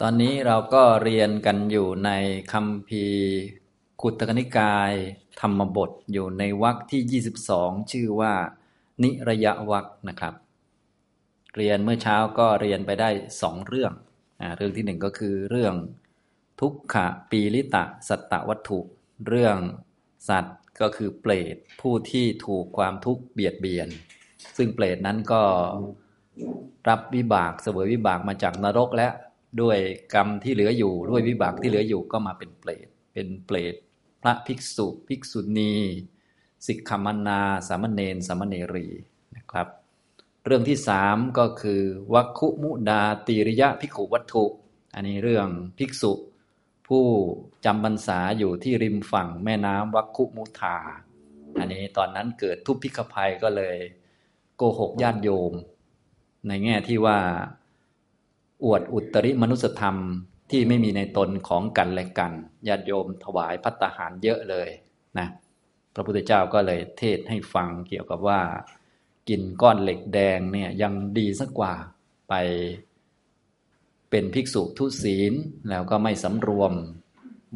ตอนนี้เราก็เรียนกันอยู่ในคำพีขุตกนิกาย ธรรมบทอยู่ในวรรคที่ 22 ชื่อว่า นิระยะวรรคนะครับ เรียนเมื่อเช้าก็เรียนไปได้สองเรื่องอเรื่องที่หนึ่งก็คือเรื่องทุกขะปีลิตะสัตตวัตถุ เรื่องสัตว์ก็คือเปรตผู้ที่ถูกความทุกข์เบียดเบียน ซึ่งเปรตนั้นก็รับวิบากเสวยวิบากมาจากนรกและ ด้วยกรรมที่เหลืออยู่ด้วยวิบากที่เหลืออยู่ก็มาเป็นเปรตเป็นเปรตพระภิกษุภิกษุณีสิกขมนา สามเณรสามเณรีนะครับ เรื่องที่สามก็คือวัคคุมุดาตีริยะภิกขุวัตถุ อันนี้เรื่องภิกษุ ผู้จำบรรษาอยู่ที่ริมฝั่งแม่น้ำวัคคุมุทาอันนี้ตอนนั้นเกิดทุพพิกภัยก็เลย โกหกญาติโยม ในแง่ที่ว่า อวดอุตริมนุสธรรมที่ไม่มีในตนของกันและกันญาติโยมถวายพัตตาหารเยอะเลยนะพระพุทธเจ้าก็เลยเทศให้ฟังเกี่ยวกับว่า กินก้อนเหล็กแดงเนี่ยยังดีสักกว่าไปเป็นภิกษุทุศีลแล้วก็ไม่สำรวม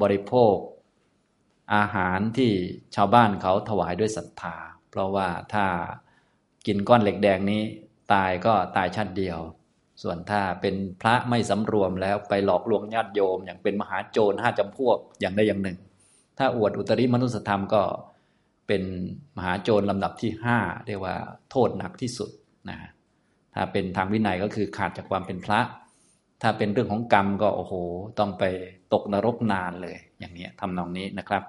บริโภค อาหารที่ชาวบ้านเขาถวายด้วยศรัทธา เพราะว่าถ้ากินก้อนเหล็กแดงนี้ ตายก็ตายชาติเดียว ส่วนถ้าเป็นพระไม่สำรวมแล้วไปหลอกลวงญาติโยม อย่างเป็นมหาโจรห้าจำพวกอย่างใดอย่างหนึ่ง ถ้าอวดอุตริมนุสธรรมก็เป็นมหาโจรลำดับที่ห้าเรียกว่าโทษหนักที่สุดนะถ้าเป็นทางวินัยก็คือขาดจากความเป็นพระ ถ้าเป็นเรื่องของกรรมก็โอ้โห ต้องไปตกนรกนานเลย อย่างนี้ทำนองนี้นะครับ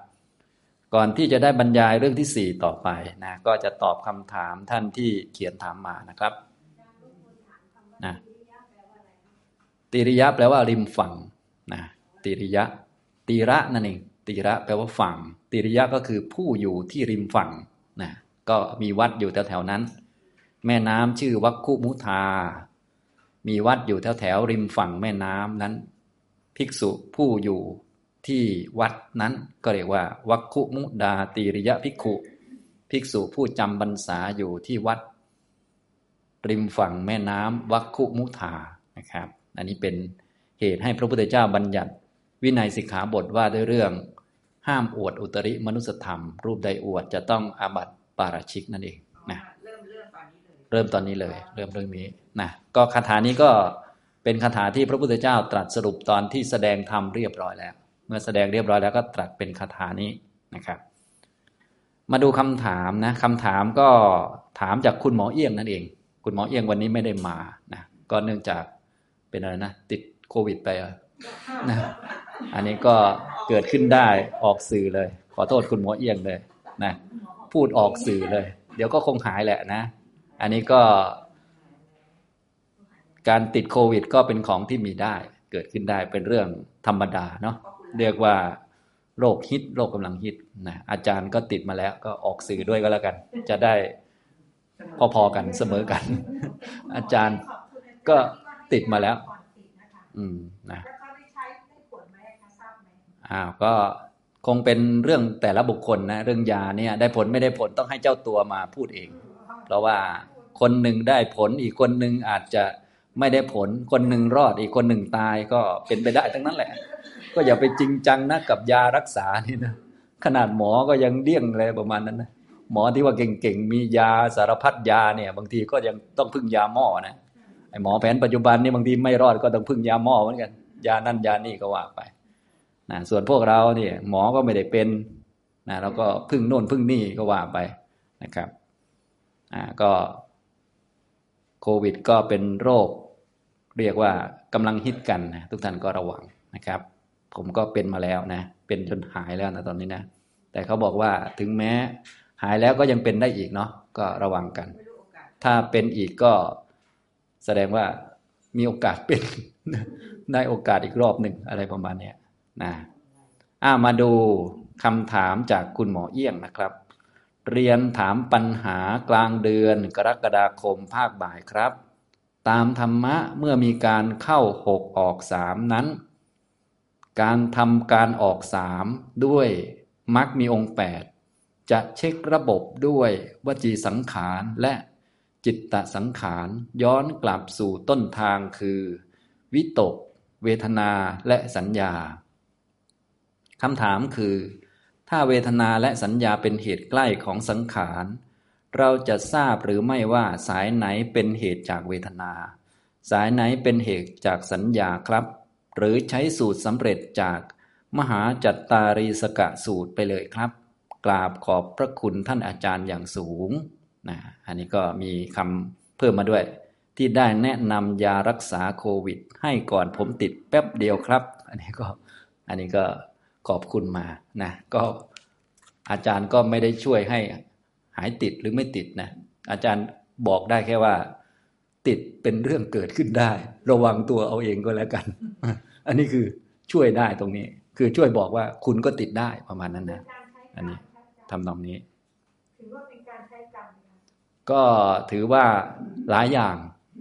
ก่อนที่จะได้บรรยายเรื่องที่สี่ต่อไปนะก็จะตอบคำถามท่านที่เขียนถามมานะครับนะ ติริยะแปลว่าริมฝั่งนะติริยะตีระนั่นเองติระแปลว่าฝั่ง ติริยะก็คือผู้อยู่ที่ริมฝั่งนะก็มีวัดอยู่แถวแถวนั้น แม่น้ำชื่อวัคคุมุทา มีวัดอยู่แถวแถวริมฝั่งแม่น้ำนั้น ภิกษุผู้อยู่ที่วัดนั้นก็เรียกว่าวัคคุมุดาติริยะภิกขุภิกษุผู้จำบรรษาอยู่ที่วัด ริมฝั่งแม่น้ำวัคคุมุทานะครับ อันนี้เป็นเหตุให้พระพุทธเจ้าบัญญัติ วินัยสิกขาบทว่าด้วยเรื่อง ห้ามอวดอุตริมนุสธรรม รูปใดอวดจะต้องอาบัติปาราชิกนั่นเองนะเริ่มตอนนี้เลย เริ่มเรื่องนี้นะก็คาถานี้ก็เป็นคาถาที่พระพุทธเจ้าตรัสสรุปตอนที่แสดงธรรมเรียบร้อยแล้ว เมื่อแสดงเรียบร้อยแล้วก็ตรัสเป็นคาถานี้นะครับมาดูคำถามนะคำถามก็ถามจากคุณหมอเอี้ยงนั่นเอง คุณหมอเอี้ยงวันนี้ไม่ได้มานะก็เนื่องจาก เป็นอะไรนะติดโควิดไปอะนะอันนี้ก็เกิดขึ้นได้ออกสื่อเลย ขอโทษคุณหมอเอียงเลยนะพูดออกสื่อเลย เดี๋ยวก็คงหายแหละนะ อันนี้ก็ การติดโควิด ก็เป็นของที่มีได้ เกิดขึ้นได้เป็นเรื่องธรรมดาเนาะเรียกว่าโรคฮิตโรคกำลังฮิตนะอาจารย์ก็ติดมาแล้ว ก็ออกสื่อด้วยก็แล้วกัน จะได้พอๆกันเสมอกัน อาจารย์ก็ ติดมาแล้ว อืมนะอ้าวก็คงเป็นเรื่องแต่ละบุคคลนะเรื่องยาเนี่ย ได้ผลไม่ได้ผลต้องให้เจ้าตัวมาพูดเอง เพราะว่าคนหนึ่งได้ผลอีกคนหนึ่งอาจจะไม่ได้ผล คนหนึ่งรอดอีกคนหนึ่งตายก็เป็นไปได้ทั้งนั้นแหละ ก็อย่าไปจริงจังนะกับยารักษานี่นะขนาดหมอก็ยังเดี้ยงเลยประมาณนั้นนะหมอที่ว่าเก่งๆมียาสารพัดยาเนี่ย บางทีก็ยังต้องพึ่งยาหม้อนะ ไอหมอแผนปัจจุบันนี่บางทีไม่รอดก็ต้องพึ่งยาหม้อเหมือนกัน ยานั่นยานี่ก็ว่าไปนะส่วนพวกเราเนี่ยหมอก็ไม่ได้เป็นนะเราก็พึ่งโน่นพึ่งนี่ก็ว่าไปนะครับอ่าก็โควิดก็เป็นโรค เรียกว่ากำลังฮิตกันนะทุกท่านก็ระวังนะครับ ผมก็เป็นมาแล้วนะ เป็นจนหายแล้วนะตอนนี้นะ แต่เขาบอกว่าถึงแม้หายแล้วก็ยังเป็นได้อีกเนาะก็ระวังกัน ถ้าเป็นอีกก็ แสดงว่ามีโอกาสเป็นได้โอกาสอีกรอบหนึ่งอะไรประมาณนี้นะอ่ามาดูคำถามจากคุณหมอเอี้ยงนะครับ เรียนถามปัญหากลางเดือนกรกฎาคมภาคบ่ายครับ ตามธรรมะเมื่อมีการเข้าหกออกสามนั้น การทำการออกสามด้วยมักมีองค์แปดจะเช็คระบบด้วยวจีสังขารและ จิตตสังขารย้อนกลับสู่ต้นทางคือ วิตก เวทนาและสัญญาคำถามคือ ถ้าเวทนาและสัญญาเป็นเหตุใกล้ของสังขาร เราจะทราบหรือไม่ว่าสายไหนเป็นเหตุจากเวทนา สายไหนเป็นเหตุจากสัญญาครับ หรือใช้สูตรสำเร็จจากมหาจัตตารีสกะสูตรไปเลยครับ กราบขอบพระคุณท่านอาจารย์อย่างสูง นะอันนี้ก็มีคำเพิ่มมาด้วย ที่ได้แนะนำยารักษาโควิด ให้ก่อนผมติดแป๊บเดียวครับ อันนี้ก็อันนี้ก็ขอบคุณมานะก็อาจารย์ก็ไม่ได้ช่วยให้หายติดหรือไม่ติดนะอาจารย์บอกได้แค่ว่า ติดเป็นเรื่องเกิดขึ้นได้ ระวังตัวเอาเองก็แล้วกัน อันนี้คือช่วยได้ตรงนี้ คือช่วยบอกว่าคุณก็ติดได้ประมาณนั้นนะ อันนี้ทำตรงนี้ ถือว่าเป็นการใช้กรรม ก็ถือว่าหลายอย่าง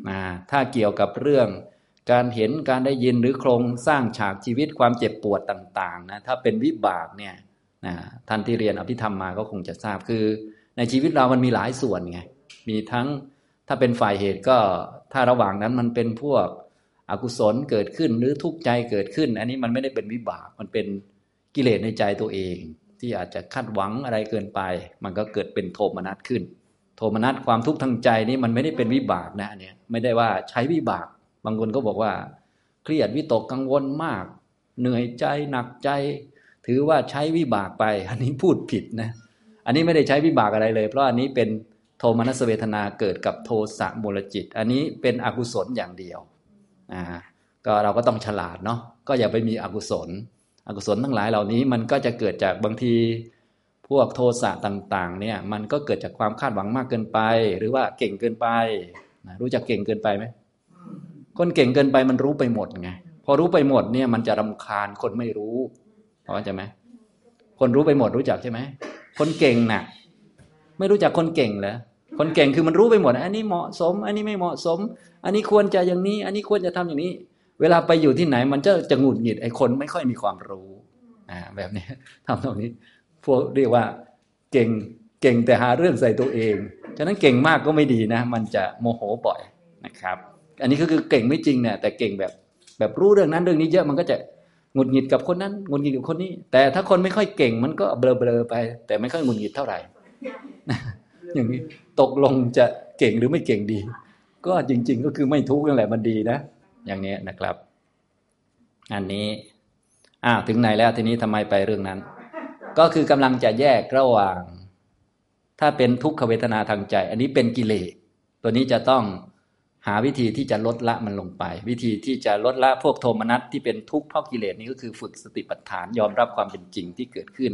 นะถ้าเกี่ยวกับเรื่อง การเห็นการได้ยินหรือโครงสร้างฉากชีวิตความเจ็บปวดต่างๆนะถ้าเป็นวิบากเนี่ยนะท่านที่เรียนอภิธรรมมาก็คงจะทราบคือ ในชีวิตเรามันมีหลายส่วนไงมีทั้งถ้าเป็นฝ่ายเหตุก็ถ้าระหว่างนั้นมันเป็นพวกอกุศลเกิดขึ้นหรือทุกข์ใจเกิดขึ้น อันนี้มันไม่ได้เป็นวิบากมันเป็นกิเลสในใจตัวเอง ที่อาจจะคาดหวังอะไรเกินไป มันก็เกิดเป็นโทมนัสขึ้น โทมนัสความทุกข์ทางใจนี่มันไม่ได้เป็นวิบากนะอันนี้ไม่ได้ว่าใช้วิบาก บางคนก็บอกว่า เครียดวิตกกังวลมาก เหนื่อยใจหนักใจ ถือว่าใช้วิบากไป อันนี้พูดผิดนะอันนี้ไม่ได้ใช้วิบากอะไรเลย เพราะอันนี้เป็นโทมนัสเวทนาเกิดกับโทสะมูลจิต อันนี้เป็นอกุศลอย่างเดียวอ่าก็เราก็ต้องฉลาดเนาะก็อย่าไปมีอกุศล อกุศลทั้งหลายเหล่านี้มันก็จะเกิดจากบางที พวกโทสะต่างๆ เนี่ย มันก็เกิดจากความคาดหวังมากเกินไป หรือว่าเก่งเกินไปนะรู้จักเก่งเกินไปไหมคนเก่งเกินไปมันรู้ไปหมดไงพอรู้ไปหมดเนี่ย มันจะรำคาญคนไม่รู้เข้าใจไหมคนรู้ไปหมดรู้จักใช่ไหมคนเก่งน่ะ ไม่รู้จักคนเก่งเหรอคนเก่งคือมันรู้ไปหมด อันนี้เหมาะสม อันนี้ไม่เหมาะสม อันนี้ควรจะอย่างนี้ อันนี้ควรจะทำอย่างนี้ เวลาไปอยู่ที่ไหน มันจะจะหงุดหงิดไอ้คนไม่ค่อยมีความรู้อ่าแบบนี้ทำตรงนี้ พวกเรียกว่าเก่งเก่งแต่หาเรื่องใส่ตัวเอง ฉะนั้นเก่งมากก็ไม่ดีนะ มันจะโมโหบ่อยนะครับ อันนี้ก็คือเก่งไม่จริงเนี่ยแต่เก่งแบบแบบรู้เรื่องนั้นเรื่องนี้เยอะมันก็จะหงุดหงิดกับคนนั้นหงุดหงิดกับคนนี้ แต่ถ้าคนไม่ค่อยเก่งมันก็เบลอๆไป แต่ไม่ค่อยหงุดหงิดเท่าไหร่อย่างนี้ตกลงจะเก่งหรือไม่เก่งดี ก็จริง ๆ ก็คือไม่ทุกข์นั่นแหละมันดีนะ อย่างนี้นะครับ อันนี้อ้าถึงไหนแล้วทีนี้ทำไมไปเรื่องนั้น ก็คือกำลังจะแยกระหว่าง ถ้าเป็นทุกขเวทนาทางใจ อันนี้เป็นกิเลสตัวนี้จะต้องหาวิธีที่จะลดละมันลงไป วิธีที่จะลดละพวกโทมนัสที่เป็นทุกข์เพราะกิเลสนี้ก็คือฝึกสติปัฏฐานยอมรับความเป็นจริงที่เกิดขึ้น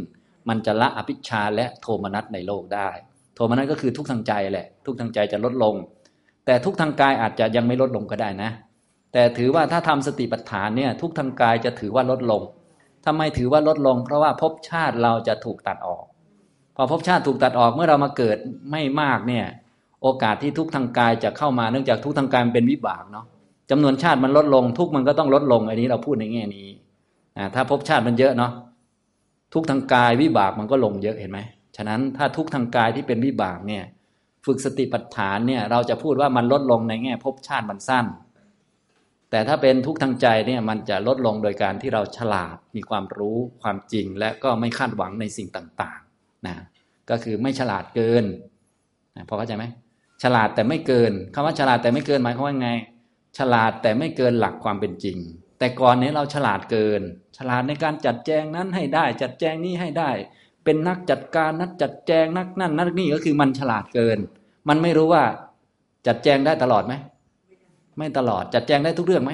มันจะละอภิชาและโทมนัสในโลกได้ โทมนัสก็คือทุกข์ทางใจแหละ ทุกข์ทางใจจะลดลง แต่ทุกข์ทางกายอาจจะยังไม่ลดลงก็ได้นะ แต่ถือว่าถ้าทำสติปัฏฐานเนี่ยทุกข์ทางกายจะถือว่าลดลง ทำไมถือว่าลดลง เพราะว่าภพชาติเราจะถูกตัดออก พอภพชาติถูกตัดออกเมื่อเรามาเกิดไม่มากเนี่ย โอกาสที่ทุกข์ทางกายจะเข้ามาเนื่องจากทุกข์ทางกายมันเป็นวิบากเนาะจำนวนชาติมันลดลง ทุกข์มันก็ต้องลดลงอันนี้เราพูดในแง่นี้ถ้าภพชาติมันเยอะเนาะทุกข์ทางกายวิบากมันก็ลงเยอะเห็นไหมฉะนั้นถ้าทุกข์ทางกายที่เป็นวิบากเนี่ย ฝึกสติปัฏฐานเนี่ย เราจะพูดว่ามันลดลงในแง่ภพชาติมันสั้น แต่ถ้าเป็นทุกข์ทางใจเนี่ยมันจะลดลงโดยการที่เราฉลาดมีความรู้ความจริง และก็ไม่คาดหวังในสิ่งต่างๆนะก็คือไม่ฉลาดเกินนะพอเข้าใจไหมฉลาดแต่ไม่เกินคำว่าฉลาดแต่ไม่เกินหมายความว่าไง ฉลาดแต่ไม่เกินหลักความเป็นจริง แต่ก่อนนี้เราฉลาดเกิน ฉลาดในการจัดแจงนั้นให้ได้ จัดแจงนี้ให้ได้ เป็นนักจัดการนักจัดแจงนักนั่นนักนี่ก็คือมันฉลาดเกิน มันไม่รู้ว่าจัดแจงได้ตลอดไหม ไม่ตลอดจัดแจงได้ทุกเรื่องไหม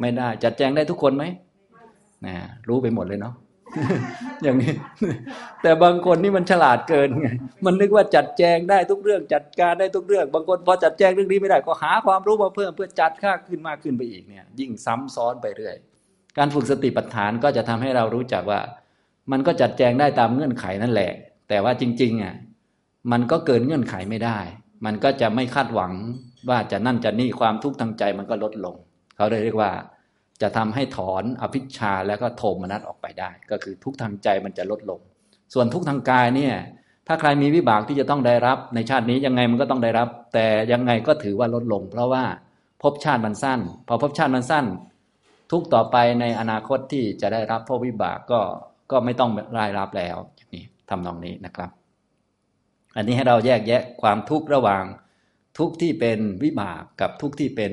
ไม่ได้ จัดแจงได้ทุกคนไหมนะรู้ไปหมดเลยเนาะอย่างนี้ แต่บางคนนี่มันฉลาดเกินไงมันนึกว่าจัดแจงได้ทุกเรื่อง จัดการได้ทุกเรื่อง บางคนพอจัดแจงเรื่องนี้ไม่ได้ก็หาความรู้มาเพิ่มเพื่อจัดค่าขึ้นมากขึ้นไปอีกเนี่ย ยิ่งซ้ำซ้อนไปเรื่อย การฝึกสติปัฏฐานก็จะทำให้เรารู้จักว่า มันก็จัดแจงได้ตามเงื่อนไขนั่นแหละ แต่ว่าจริงๆอะมันก็เกินเงื่อนไขไม่ได้ มันก็จะไม่คาดหวัง ว่าจะนั่นจะนี่ความทุกข์ทางใจมันก็ลดลง เขาเลยเรียกว่า จะทำให้ถอนอภิชาแล้วก็โทมนัสออกไปได้ ก็คือทุกข์ทางใจมันจะลดลง ส่วนทุกข์ทางกายเนี่ย ถ้าใครมีวิบากที่จะต้องได้รับ ในชาตินี้ยังไงมันก็ต้องได้รับ แต่ยังไงก็ถือว่าลดลง เพราะว่าภพชาติมันสั้น พอภพชาติมันสั้น ทุกต่อไปในอนาคตที่จะได้รับพวกวิบากก็ก็ไม่ต้องรายรับแล้วอย่างนี้ทำนองนี้นะครับ อันนี้ให้เราแยกแยะความทุกข์ระหว่าง ทุกที่เป็นวิบากกับทุกที่เป็น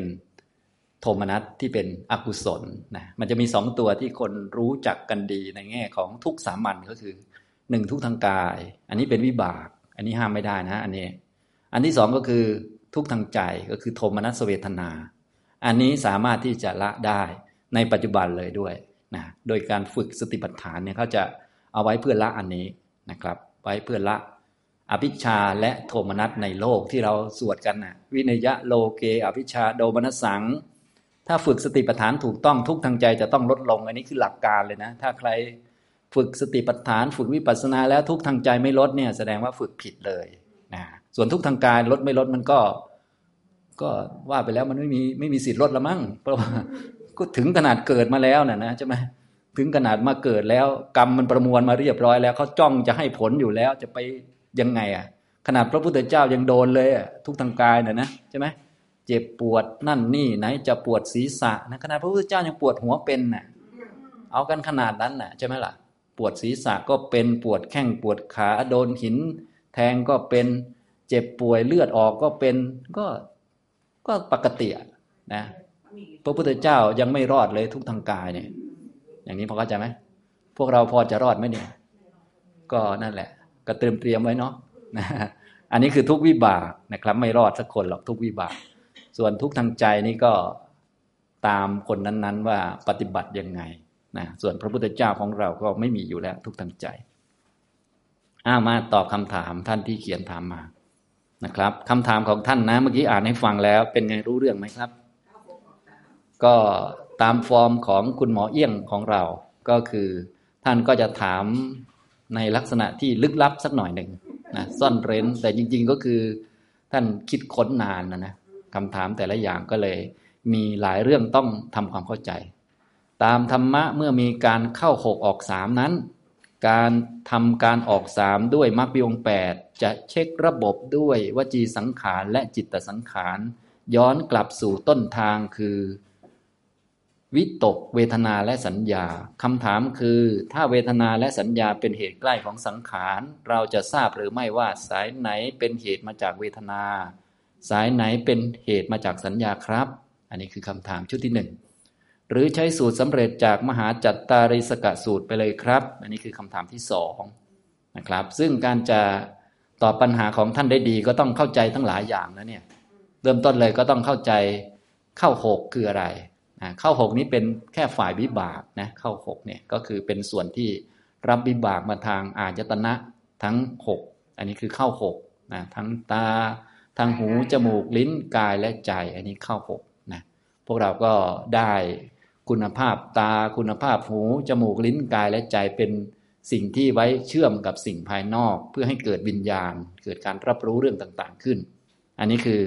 โทมนัสที่เป็นอกุศลนะมันจะมีสองตัวที่คนรู้จักกันดีในแง่ของทุกสามัญก็คือหนึ่งทุกทางกาย อันนี้เป็นวิบาก อันนี้ห้ามไม่ได้นะ อันนี้ อันที่สองก็คือทุกทางใจก็คือโทมนัสเวทนา อันนี้สามารถที่จะละได้ในปัจจุบันเลยด้วยนะโดยการฝึกสติปัฏฐานเนี่ยเขาจะเอาไว้เพื่อละอันนี้นะครับ ไว้เพื่อละ อภิชาและโทมนัสในโลกที่เราสวดกันนะวินยะโลเก อภิชาโดมนัสสัง ถ้าฝึกสติปัฏฐานถูกต้องทุกทางใจจะต้องลดลง อันนี้คือหลักการเลยนะ ถ้าใครฝึกสติปัฏฐาน ฝึกวิปัสสนาแล้วทุกทางใจไม่ลดเนี่ยแสดงว่าฝึกผิดเลยนะส่วนทุกทางกายลดไม่ลดมันก็ ก็ว่าไปแล้วมันไม่มีไม่มีสิทธิ์ลดละมั้งเพราะว่าก็ถึงขนาดเกิดมาแล้วน่ะนะใช่ไหมถึงขนาดมาเกิดแล้ว กรรมมันประมวลมาเรียบร้อยแล้วเขาจ้องจะให้ผลอยู่แล้วจะไป ยังไงอะ ขนาดพระพุทธเจ้ายังโดนเลยอะทุกทางกายน่ะนะใช่ไหมเจ็บปวดนั่นนี่ไหนจะปวดศีรษะนะขนาดพระพุทธเจ้ายังปวดหัวเป็นน่ะเอากันขนาดนั้นน่ะใช่ไหมล่ะ ปวดศีรษะก็เป็นปวดแข้งปวดขาโดนหิน แทงก็เป็นเจ็บป่วยเลือดออกก็เป็นก็ก็ปกตินะพระพุทธเจ้ายังไม่รอดเลยทุกทางกายเนี่ย อย่างนี้พอเข้าใจไหมพวกเราพอจะรอดไหมเนี่ย ก็นั่นแหละ ก็เตรียมเตรียมไว้เนาะนะอันนี้คือทุกวิบากนะครับ ไม่รอดสักคนหรอกทุกวิบาก ส่วนทุกทางใจนี่ก็ตามคนนั้นๆ ว่าปฏิบัติยังไงนะส่วนพระพุทธเจ้าของเราก็ไม่มีอยู่แล้ว ทุกทางใจอ้ามาตอบคำถามท่านที่เขียนถามมานะครับคำถามของท่านนะ เมื่อกี้อ่านให้ฟังแล้วเป็นไงรู้เรื่องไหมครับ ก็ตามฟอร์มของคุณหมอเอี้ยงของเรา ก็คือ ท่านก็จะถาม ในลักษณะที่ลึกลับสักหน่อยหนึ่งนะซ่อนเร้นแต่จริง ๆก็คือท่านคิดค้นนานนะนะคำถามแต่ละอย่างก็เลย มีหลายเรื่องต้องทำความเข้าใจ ตามธรรมะเมื่อมีการเข้าหกออกสามนั้น การทำการออกสามด้วยมรรคปีองแปดจะเช็คระบบด้วยวจีสังขารและจิตสังขาร ย้อนกลับสู่ต้นทางคือ วิตกเวทนาและสัญญาคำถามคือ ถ้าเวทนาและสัญญาเป็นเหตุใกล้ของสังขาร เราจะทราบหรือไม่ว่าสายไหนเป็นเหตุมาจากเวทนา สายไหนเป็นเหตุมาจากสัญญาครับ อันนี้คือคำถามชุดที่หนึ่งหรือใช้สูตรสำเร็จจากมหาจัตตาริสกะสูตรไปเลยครับ อันนี้คือคำถามที่สองนะครับ ซึ่งการจะตอบปัญหาของท่านได้ดีก็ต้องเข้าใจทั้งหลายอย่างนะเนี่ยเริ่มต้นเลยก็ต้องเข้าใจเข้าหกคืออะไร เข้าหกนี้เป็นแค่ฝ่ายวิบากนะเข้าหกเนี่ยก็คือเป็นส่วนที่รับวิบากมาทางอาจตนะทั้งหกอันนี้คือเข้าหกนะทั้งตาทางหู จมูกลิ้นกายและใจ อันนี้เข้าหกนะพวกเราก็ได้คุณภาพตาคุณภาพหู จมูกลิ้นกายและใจเป็นสิ่งที่ไว้เชื่อมกับสิ่งภายนอก เพื่อให้เกิดวิญญาณ เกิดการรับรู้เรื่องต่างๆขึ้น อันนี้คือ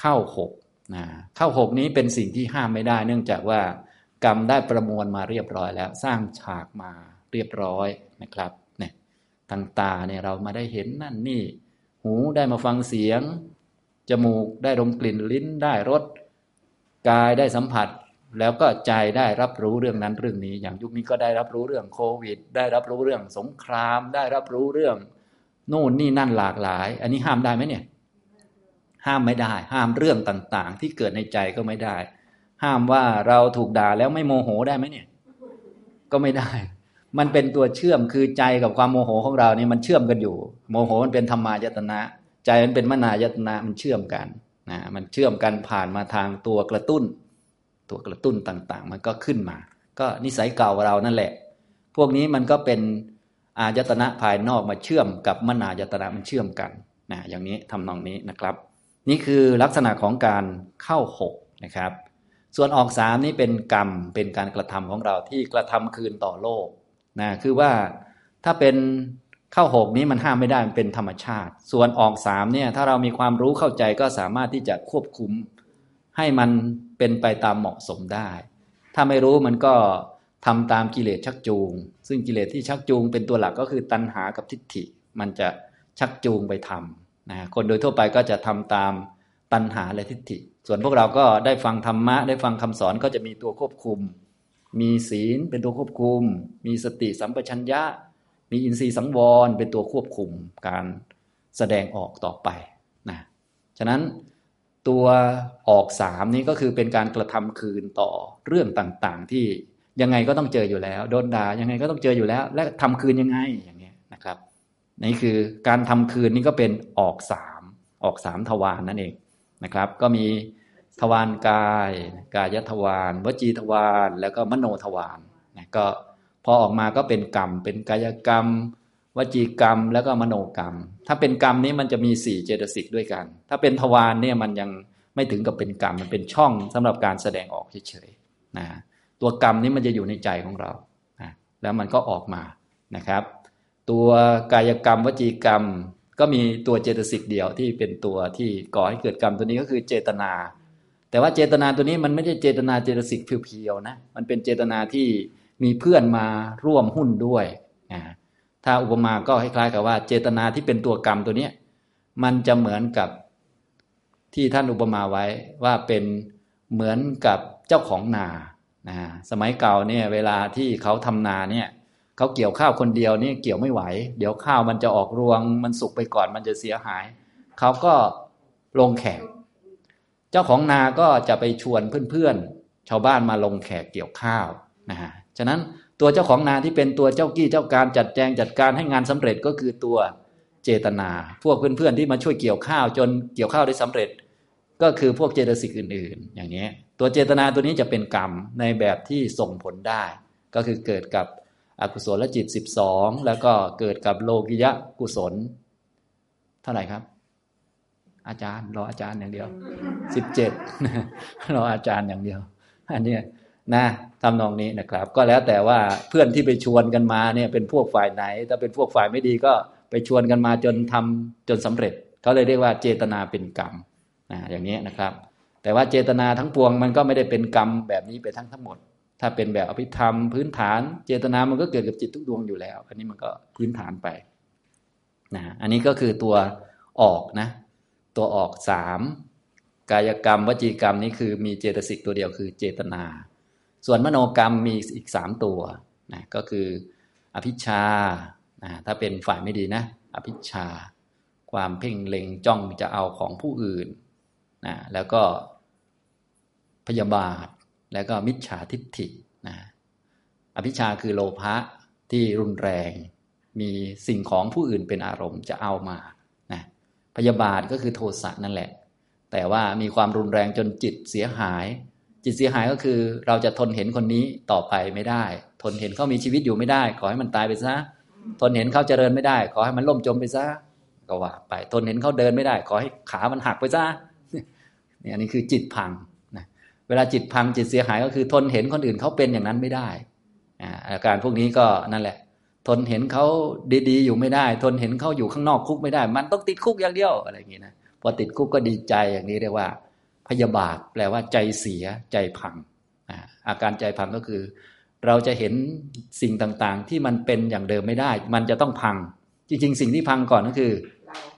เข้าหก นะข้าวหกนี้เป็นสิ่งที่ห้ามไม่ได้ เนื่องจากว่ากรรมได้ประมวลมาเรียบร้อยแล้ว สร้างฉากมาเรียบร้อยนะครับเนี่ยทางตาเนี่ยเรามาได้เห็นนั่นนี่ หูได้มาฟังเสียง จมูกได้ดมกลิ่นลิ้นได้รสกายได้สัมผัส แล้วก็ใจได้รับรู้เรื่องนั้นเรื่องนี้ อย่างยุคนี้ก็ได้รับรู้เรื่องโควิด ได้รับรู้เรื่องสงคราม ได้รับรู้เรื่อง นู่นนี่นั่นหลากหลาย อันนี้ห้ามได้ไหมเนี่ย ห้ามไม่ได้ ห้ามเรื่องต่างๆ ที่เกิดในใจก็ไม่ได้ ห้ามว่าเราถูกด่าแล้วไม่โมโหได้ไหมเนี่ย ก็ไม่ได้ มันเป็นตัวเชื่อมคือใจกับความโมโหของเราเนี่ยมันเชื่อมกันอยู่ โมโหมันเป็นธรรมายตนะ ใจมันเป็นมนายตนะมันเชื่อมกันนะมันเชื่อมกันผ่านมาทางตัวกระตุ้น ตัวกระตุ้นต่างๆ มันก็ขึ้นมา ก็นิสัยเก่าเรานั่นแหละ พวกนี้มันก็เป็นอายตนะภายนอกมาเชื่อมกับมนายตนะมันเชื่อมกันนะอย่างนี้ทำนองนี้นะครับ นี่คือลักษณะของการเข้าหกนะครับ ส่วนออกสามนี้เป็นกรรมเป็นการกระทำของเราที่กระทำคืนต่อโลกนะคือว่าถ้าเป็นเข้าหกนี้มันห้ามไม่ได้มันเป็นธรรมชาติ ส่วนออกสามเนี่ยถ้าเรามีความรู้เข้าใจก็สามารถที่จะควบคุม ให้มันเป็นไปตามเหมาะสมได้ ถ้าไม่รู้มันก็ทำตามกิเลสชักจูง ซึ่งกิเลสที่ชักจูงเป็นตัวหลักก็คือตัณหากับทิฏฐิ มันจะชักจูงไปทำ นะคนโดยทั่วไปก็จะทำตามตัณหาและทิฏฐิ ส่วนพวกเราก็ได้ฟังธรรมะ ได้ฟังคำสอนก็จะมีตัวควบคุม มีศีลเป็นตัวควบคุม มีสติสัมปชัญญะ มีอินทรีย์สังวรเป็นตัวควบคุมการแสดงออกต่อไปนะฉะนั้นตัวออกสามนี้ก็คือเป็นการกระทำคืนต่อเรื่องต่างๆ ที่ยังไงก็ต้องเจออยู่แล้ว โดนด่ายังไงก็ต้องเจออยู่แล้ว และทำคืนยังไง นี่คือการทำคืนนี่ก็เป็นออกสามออกสามทวารนนั่นเองนะครับ ก็มีทวารกาย กายทวารวจีทวารแล้วก็มโนทวารนะก็พอออกมาก็เป็นกรรม เป็นกายกรรม วจีกรรม แล้วก็มโนกรรม ถ้าเป็นกรรมนี้มันจะมีสี่เจตสิกด้วยกัน ถ้าเป็นทวารเนี่ยมันยังไม่ถึงกับเป็นกรรมมันเป็นช่องสำหรับการแสดงออกเฉยๆนะตัวกรรมนี้มันจะอยู่ในใจของเรานะแล้วมันก็ออกมานะครับ ตัวกายกรรมวจีกรรม ก็มีตัวเจตสิกเดียวที่เป็นตัวที่ก่อให้เกิดกรรมตัวนี้ก็คือเจตนา แต่ว่าเจตนาตัวนี้มันไม่ใช่เจตนาเจตสิกเพียวๆนะมันเป็นเจตนาที่มีเพื่อนมาร่วมหุ้นด้วยนะถ้าอุปมาก็คล้ายๆกับว่าเจตนาที่เป็นตัวกรรมตัวนี้มันจะเหมือนกับที่ท่านอุปมาไว้ว่าเป็นเหมือนกับเจ้าของนานะสมัยเก่าเนี่ยเวลาที่เขาทำนาเนี่ย เขาเกี่ยวข้าวคนเดียวนี่เกี่ยวไม่ไหว เดี๋ยวข้าวมันจะออกรวง มันสุกไปก่อนมันจะเสียหาย เขาก็ลงแขก เจ้าของนาก็จะไปชวนเพื่อนๆชาวบ้านมาลงแขกเกี่ยวข้าวนะฮะฉะนั้นตัวเจ้าของนาที่เป็นตัวเจ้ากี้เจ้าการจัดแจงจัดการให้งานสำเร็จก็คือตัวเจตนา พวกเพื่อนๆที่มาช่วยเกี่ยวข้าว จนเกี่ยวข้าวได้สำเร็จ ก็คือพวกเจตสิกอื่น ๆ อย่างนี้ตัวเจตนาตัวนี้จะเป็นกรรมในแบบที่ส่งผลได้ ก็คือเกิดกับ อกุศลจิต12แล้วก็เกิดกับโลกิยะกุศล เท่าไหร่ครับ อาจารย์รออาจารย์อย่างเดียว17รออาจารย์อย่างเดียว อันนี้นะทำนองนี้นะครับ ก็แล้วแต่ว่าเพื่อนที่ไปชวนกันมาเนี่ยเป็นพวกฝ่ายไหน ถ้าเป็นพวกฝ่ายไม่ดีก็ไปชวนกันมาจนทำจนสำเร็จเขาเลยเรียกว่าเจตนาเป็นกรรมนะอย่างนี้นะครับ แต่ว่าเจตนาทั้งปวงมันก็ไม่ได้เป็นกรรมแบบนี้ไปทั้งทั้งหมด ถ้าเป็นแบบอภิธรรม พื้นฐานเจตนามันก็เกิดกับจิตทุกดวงอยู่แล้ว อันนี้มันก็พื้นฐานไปนะอันนี้ก็คือตัวออกนะ ตัวออกสามกายกรรม วจีกรรมนี่คือมีเจตสิกตัวเดียวคือเจตนา ส่วนมโนกรรมมีอีกสามตัวนะก็คืออภิชานะถ้าเป็นฝ่ายไม่ดีนะ อภิชา ความเพ่งเล็งจ้องจะเอาของผู้อื่นนะแล้วก็พยาบาท แล้วก็มิจฉาทิฏฐินะอภิชาคือโลภะที่รุนแรง มีสิ่งของผู้อื่นเป็นอารมณ์จะเอามานะพยาบาทก็คือโทสะนั่นแหละ แต่ว่ามีความรุนแรงจนจิตเสียหาย จิตเสียหายก็คือเราจะทนเห็นคนนี้ต่อไปไม่ได้ ทนเห็นเขามีชีวิตอยู่ไม่ได้ ขอให้มันตายไปซะทนเห็นเขาเจริญไม่ได้ ขอให้มันล่มจมไปซะก็ว่าไปทนเห็นเขาเดินไม่ได้ ขอให้ขามันหักไปซะนี่อันนี้คือจิตพัง เวลาจิตพังจิตเสียหายก็คือทนเห็นคนอื่นเขาเป็นอย่างนั้นไม่ได้อาการพวกนี้ก็นั่นแหละ ทนเห็นเขาดีๆ อยู่ไม่ได้ ทนเห็นเขาอยู่ข้างนอกคุกไม่ได้ มันต้องติดคุกอย่างเดียวอะไรอย่างนี้นะพอติดคุกก็ดีใจอย่างนี้เรียกว่า พยาบาทแปลว่าใจเสียใจพังอาการใจพังก็คือ เราจะเห็นสิ่งต่างๆ ที่มันเป็นอย่างเดิมไม่ได้ มันจะต้องพัง จริง ๆ สิ่งที่พังก่อนก็คือ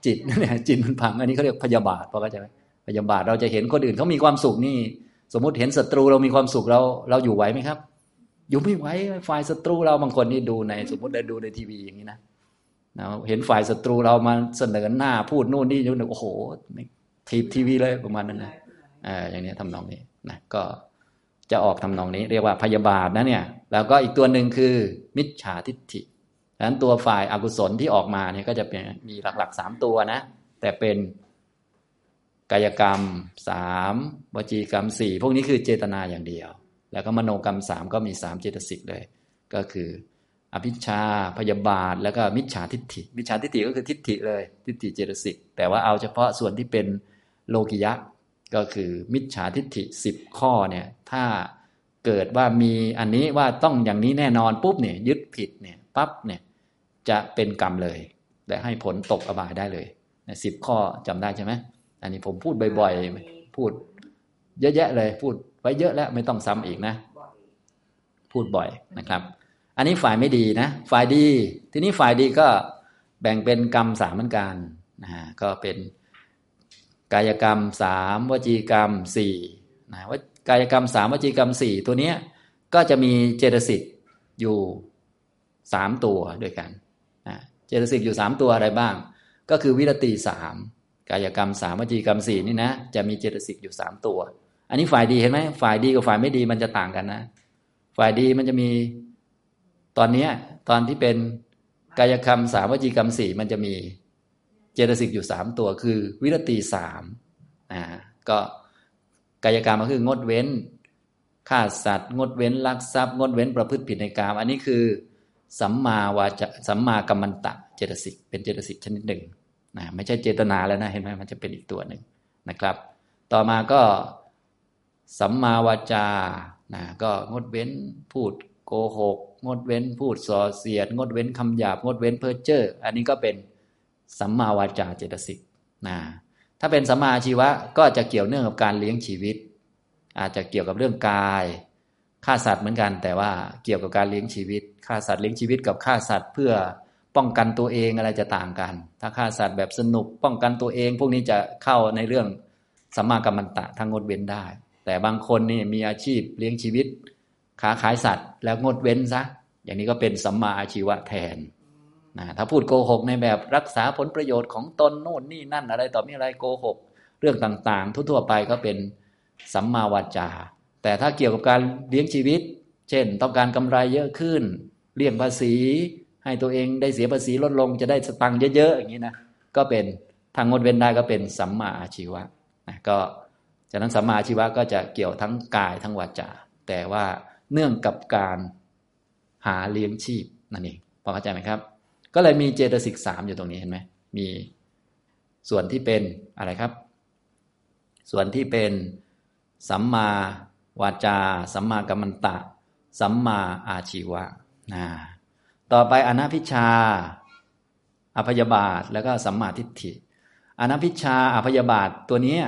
จิตนั่นแหละจิตมันพัง อันนี้เขาเรียกพยาบาทเพราะก็จะพยาบาทเราจะเห็นคนอื่นเขามีความสุขนี่ สมมุติเห็นศัตรูเรามีความสุขเราเราอยู่ไหวไหมครับ อยู่ไม่ไหวฝ่ายศัตรูเราบางคนนี่ดูใน สมมติได้ดูในทีวีอย่างนี้นะนะเห็นฝ่ายศัตรูเรามาเสนอหน้าพูดนู่นนี่ยุ่งโอ้โหทีทีวีเลยประมาณนั้นนะอ่าอย่างนี้ทำนองนี้นะก็จะออกทำนองนี้ เรียกว่าพยาบาทนะเนี่ย แล้วก็อีกตัวหนึ่งคือ มิจฉาทิฏฐิดังนั้นตัวฝ่ายอากุศลที่ออกมาเนี่ยก็จะเป็นมีหลักๆสามตัวนะ แต่เป็น กายกรรมสามวจีกรรมสี่พวกนี้คือเจตนาอย่างเดียว แล้วก็มโนกรรมสามก็มีสามเจตสิกเลย ก็คือ อภิชาพยาบาท แล้วก็มิจฉาทิฏฐิ มิจฉาทิฏฐิก็คือทิฏฐิเลย ทิฏฐิเจตสิก แต่ว่าเอาเฉพาะส่วนที่เป็นโลกิยะ ก็คือมิจฉาทิฏฐิสิบข้อเนี่ย ถ้าเกิดว่ามีอันนี้ว่าต้องอย่างนี้แน่นอนปุ๊บเนี่ยยึดผิดเนี่ยปั๊บเนี่ยจะเป็นกรรมเลย และให้ผลตกอบายได้เลยสิบข้อจำได้ใช่ไหม อันนี้ผมพูดบ่อยๆ พูดเยอะแยะเลย พูดไว้เยอะแล้วไม่ต้องซ้ำอีกนะ พูดบ่อยนะครับ อันนี้ฝ่ายไม่ดีนะ ฝ่ายดี ทีนี้ฝ่ายดีก็แบ่งเป็นกรรมสามเหมือนกันนะฮะก็เป็นกายกรรมสามวจีกรรมสี่นะว่ากายกรรมสามวจีกรรมสี่ตัวเนี้ยก็จะมีเจตสิกอยู่สามตัวด้วยกันนะเจตสิกอยู่สามตัวอะไรบ้าง ก็คือวิรติสาม กายกรรมสามวจีกรรมสี่นี่นะ จะมีเจตสิกอยู่สามตัว อันนี้ฝ่ายดีเห็นไหมฝ่ายดีกับฝ่ายไม่ดีมันจะต่างกันนะ ฝ่ายดีมันจะมีตอนเนี้ยตอนที่เป็นกายกรรมสามวจีกรรมสี่มันจะมีเจตสิกอยู่สามตัวคือวิรติสามอ่าก็กายกรรมก็คืองดเว้นฆ่าสัตว์ งดเว้นลักทรัพย์ งดเว้นประพฤติผิดในกามอันนี้คือ สัมมาวาจสัมมากัมมันตะเจตสิกเป็นเจตสิกชนิดหนึ่ง นะไม่ใช่เจตนาแล้วนะเห็นไหมมันจะเป็นอีกตัวหนึ่งนะครับ ต่อมาก็สัมมาวาจานะก็งดเว้นพูดโกหก งดเว้นพูดส่อเสียด งดเว้นคำหยาบ งดเว้นเพ้อเจ้ออันนี้ก็เป็นสัมมาวาจาเจตสิกนะถ้าเป็นสัมมาชีวะก็จะเกี่ยวเนื่องกับการเลี้ยงชีวิต อาจจะเกี่ยวกับเรื่องกายฆ่าสัตว์เหมือนกัน แต่ว่าเกี่ยวกับการเลี้ยงชีวิตฆ่าสัตว์เลี้ยงชีวิตกับฆ่าสัตว์เพื่อ ป้องกันตัวเองอะไรจะต่างกัน ถ้าฆ่าสัตว์แบบสนุกป้องกันตัวเอง พวกนี้จะเข้าในเรื่องสัมมากัมมันตะทางงดเว้นได้ แต่บางคนนี่มีอาชีพเลี้ยงชีวิตค้าขายสัตว์ แล้วงดเว้นซะอย่างนี้ก็เป็นสัมมาอาชีวะแทนนะถ้าพูดโกหกในแบบรักษาผลประโยชน์ของตนโน่นนี่นั่นอะไรต่อมีอะไรโกหก เรื่องต่างๆ ทั่วๆไปก็เป็นสัมมาวาจา แต่ถ้าเกี่ยวกับการเลี้ยงชีวิต เช่น ต้องการกำไรเยอะขึ้น เลี่ยงภาษี ให้ตัวเองได้เสียภาษีลดลงจะได้สตังค์เยอะๆอย่างนี้นะก็เป็นทางงดเว้นได้ก็เป็นสัมมาอาชีวะนะก็ฉะนั้นสัมมาอาชีวะก็จะเกี่ยวทั้งกายทั้งวาจาแต่ว่าเนื่องกับการหาเลี้ยงชีพนั่นเองพอเข้าใจไหมครับ ก็เลยมีเจตสิกสามอยู่ตรงนี้เห็นไหมมีส่วนที่เป็นอะไรครับ ส่วนที่เป็นสัมมาวาจา สัมมากัมมันตะ สัมมาอาชีวะนะ ต่อไปอนัพิชาอภยบาทแล้วก็สัมมาทิฏฐิอนัพิชาอภยบาทตัวนี้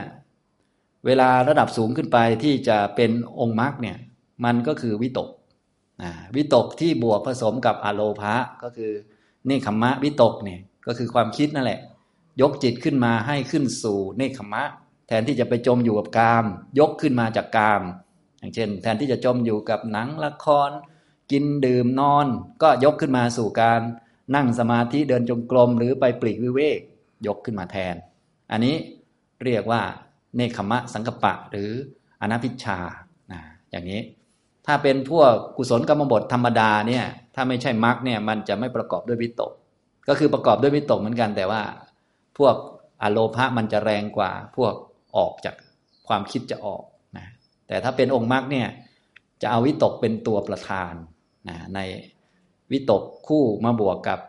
เวลาระดับสูงขึ้นไปที่จะเป็นองค์มรรคเนี่ยมันก็คือวิตกวิตกที่บวกผสมกับอโลภะก็คือเนคขมะวิตกเนี่ยก็คือความคิดนั่นแหละ ยกจิตขึ้นมาให้ขึ้นสู่เนคขมะ แทนที่จะไปจมอยู่กับกาม ยกขึ้นมาจากกาม อย่างเช่น แทนที่จะจมอยู่กับหนังละคร กินดื่มนอน ก็ยกขึ้นมาสู่การนั่งสมาธิเดินจงกรมหรือไปปลีกวิเวก ยกขึ้นมาแทน อันนี้เรียกว่าเนคขมะสังกปะหรืออนัพิชานะอย่างนี้ ถ้าเป็นพวกกุศลกรรมบทธรรมดาเนี่ยถ้าไม่ใช่มรรคเนี่ยมันจะไม่ประกอบด้วยวิตก ก็คือประกอบด้วยวิตกเหมือนกัน แต่ว่าพวกอโลภะมันจะแรงกว่า พวกออกจากความคิดจะออกนะแต่ถ้าเป็นองค์มรรคเนี่ยจะเอาวิตกเป็นตัวประธาน นะในวิตกคู่มาบวกกับ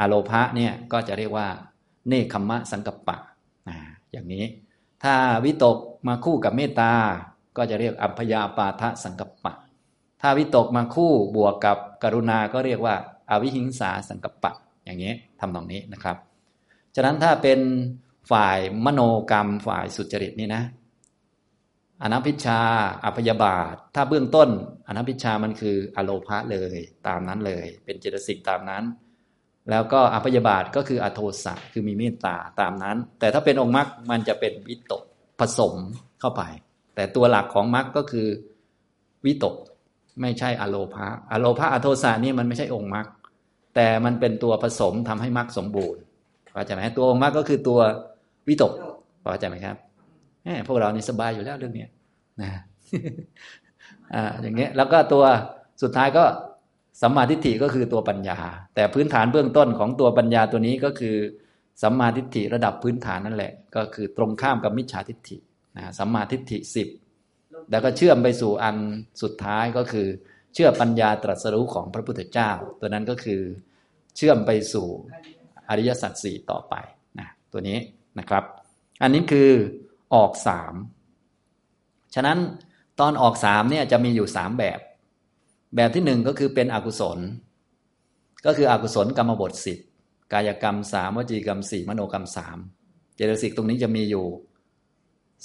อโลภะเนี่ยก็จะเรียกว่าเนคขมะสังกัปปะนะอย่างนี้ ถ้าวิตกมาคู่กับเมตตา ก็จะเรียกอัพยาปาทะสังกัปปะ ถ้าวิตกมาคู่บวกกับกรุณา ก็เรียกว่าอาวิหิงสาสังกัปปะ อย่างนี้ทำตรงนี้นะครับ ฉะนั้นถ้าเป็นฝ่ายมโนกรรมฝ่ายสุจริตนี่นะ อนัพิชาอภยบาท ถ้าเบื้องต้นอนัพิชามันคืออโลภะเลยตามนั้นเลย เป็นเจตสิกตามนั้น แล้วก็อภยบาทก็คืออโทสะคือมีเมตตาตามนั้น แต่ถ้าเป็นองค์มรรคมันจะเป็นวิตกผสมเข้าไป แต่ตัวหลักของมรรคก็คือวิตกไม่ใช่อโลภะอโลภะอโทสะนี่มันไม่ใช่องค์มรรคแต่มันเป็นตัวผสมทำให้มรรคสมบูรณ์เข้าใจไหมตัวองค์มรรคก็คือตัววิตกเข้าใจไหมครับ แหมพวกเรานี่สบายอยู่แล้วเรื่องนี้นะอ่าอย่างเงี้ยแล้วก็ตัวสุดท้ายก็สัมมาทิฏฐิก็คือตัวปัญญา แต่พื้นฐานเบื้องต้นของตัวปัญญาตัวนี้ก็คือสัมมาทิฏฐิระดับพื้นฐานนั่นแหละ ก็คือตรงข้ามกับมิจฉาทิฏฐินะสัมมาทิฏฐิสิบแล้วก็เชื่อมไปสู่อันสุดท้ายก็คือ เชื่อปัญญาตรัสรู้ของพระพุทธเจ้า ตัวนั้นก็คือเชื่อมไปสู่อริยสัจสี่ต่อไปนะตัวนี้นะครับ อันนี้คือ ออกสามฉะนั้นตอนออกสามเนี่ยจะมีอยู่สามแบบ แบบที่หนึ่งก็คือเป็นอกุศล ก็คืออกุศลกรรมบทสิบกายกรรมสามวจีกรรมสี่มโนกรรมสามเจตสิกตรงนี้จะมีอยู่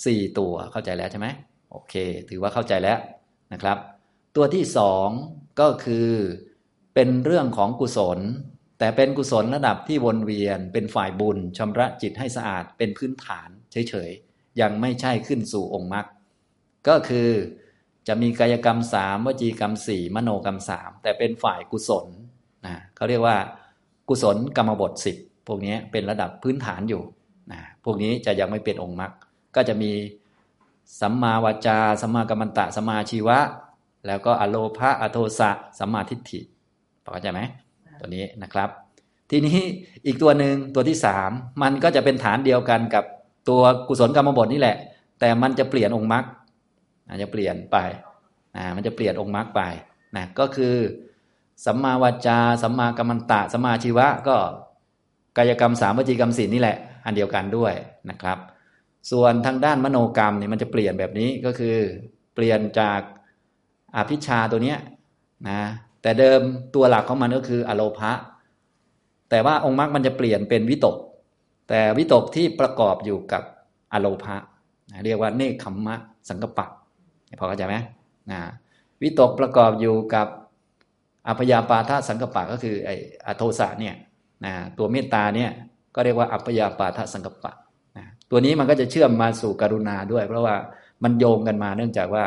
สี่ตัวเข้าใจแล้วใช่ไหมโอเค ถือว่าเข้าใจแล้วนะครับ ตัวที่สองก็คือเป็นเรื่องของกุศล แต่เป็นกุศลระดับที่วนเวียน เป็นฝ่ายบุญชำระจิตให้สะอาดเป็นพื้นฐานเฉยๆ ยังไม่ใช่ขึ้นสู่องค์มรรคก็คือจะมีกายกรรมสามวจีกรรมสี่มโนกรรมสามแต่เป็นฝ่ายกุศลนะเขาเรียกว่า กุศลกรรมบทสิบพวกนี้เป็นระดับพื้นฐานอยู่นะพวกนี้จะยังไม่เป็นองค์มรรคก็จะมีสัมมาวาจาสัมมากัมมันตะสัมมาชีวะ แล้วก็อโลภะอโทสะสัมมาทิฏฐิเข้าใจไหมตัวนี้นะครับ ทีนี้อีกตัวหนึ่งตัวที่สามมันก็จะเป็นฐานเดียวกันกับ ตัวกุศลกรรมบทนี่แหละ แต่มันจะเปลี่ยนองค์มรรคอาจจะเปลี่ยนไปอ่ามันจะเปลี่ยนองค์มรรคไปนะก็คือสัมมาวาจาสัมมากัมมันตะสัมมาชีวะ ก็กายกรรมสามวจีกรรมสี่นี่แหละ อันเดียวกันด้วยนะครับ ส่วนทางด้านมโนกรรมเนี่ยมันจะเปลี่ยนแบบนี้ก็คือ เปลี่ยนจากอภิชาตัวเนี้ยนะแต่เดิมตัวหลักของมันก็คืออโลภะแต่ว่าองค์มรรคมันจะเปลี่ยนเป็นวิตก แต่วิตกที่ประกอบอยู่กับอโลภะเรียกว่าเนคขมมะสังกปะพอเข้าใจไหมนะวิตกประกอบอยู่กับอัพยาปาทสังกปะก็คือไอ้อโทสะเนี่ยนะตัวเมตตาเนี่ยก็เรียกว่าอัพยาปาทสังกปะนะตัวนี้มันก็จะเชื่อมมาสู่กรุณาด้วย เพราะว่ามันโยงกันมาเนื่องจากว่า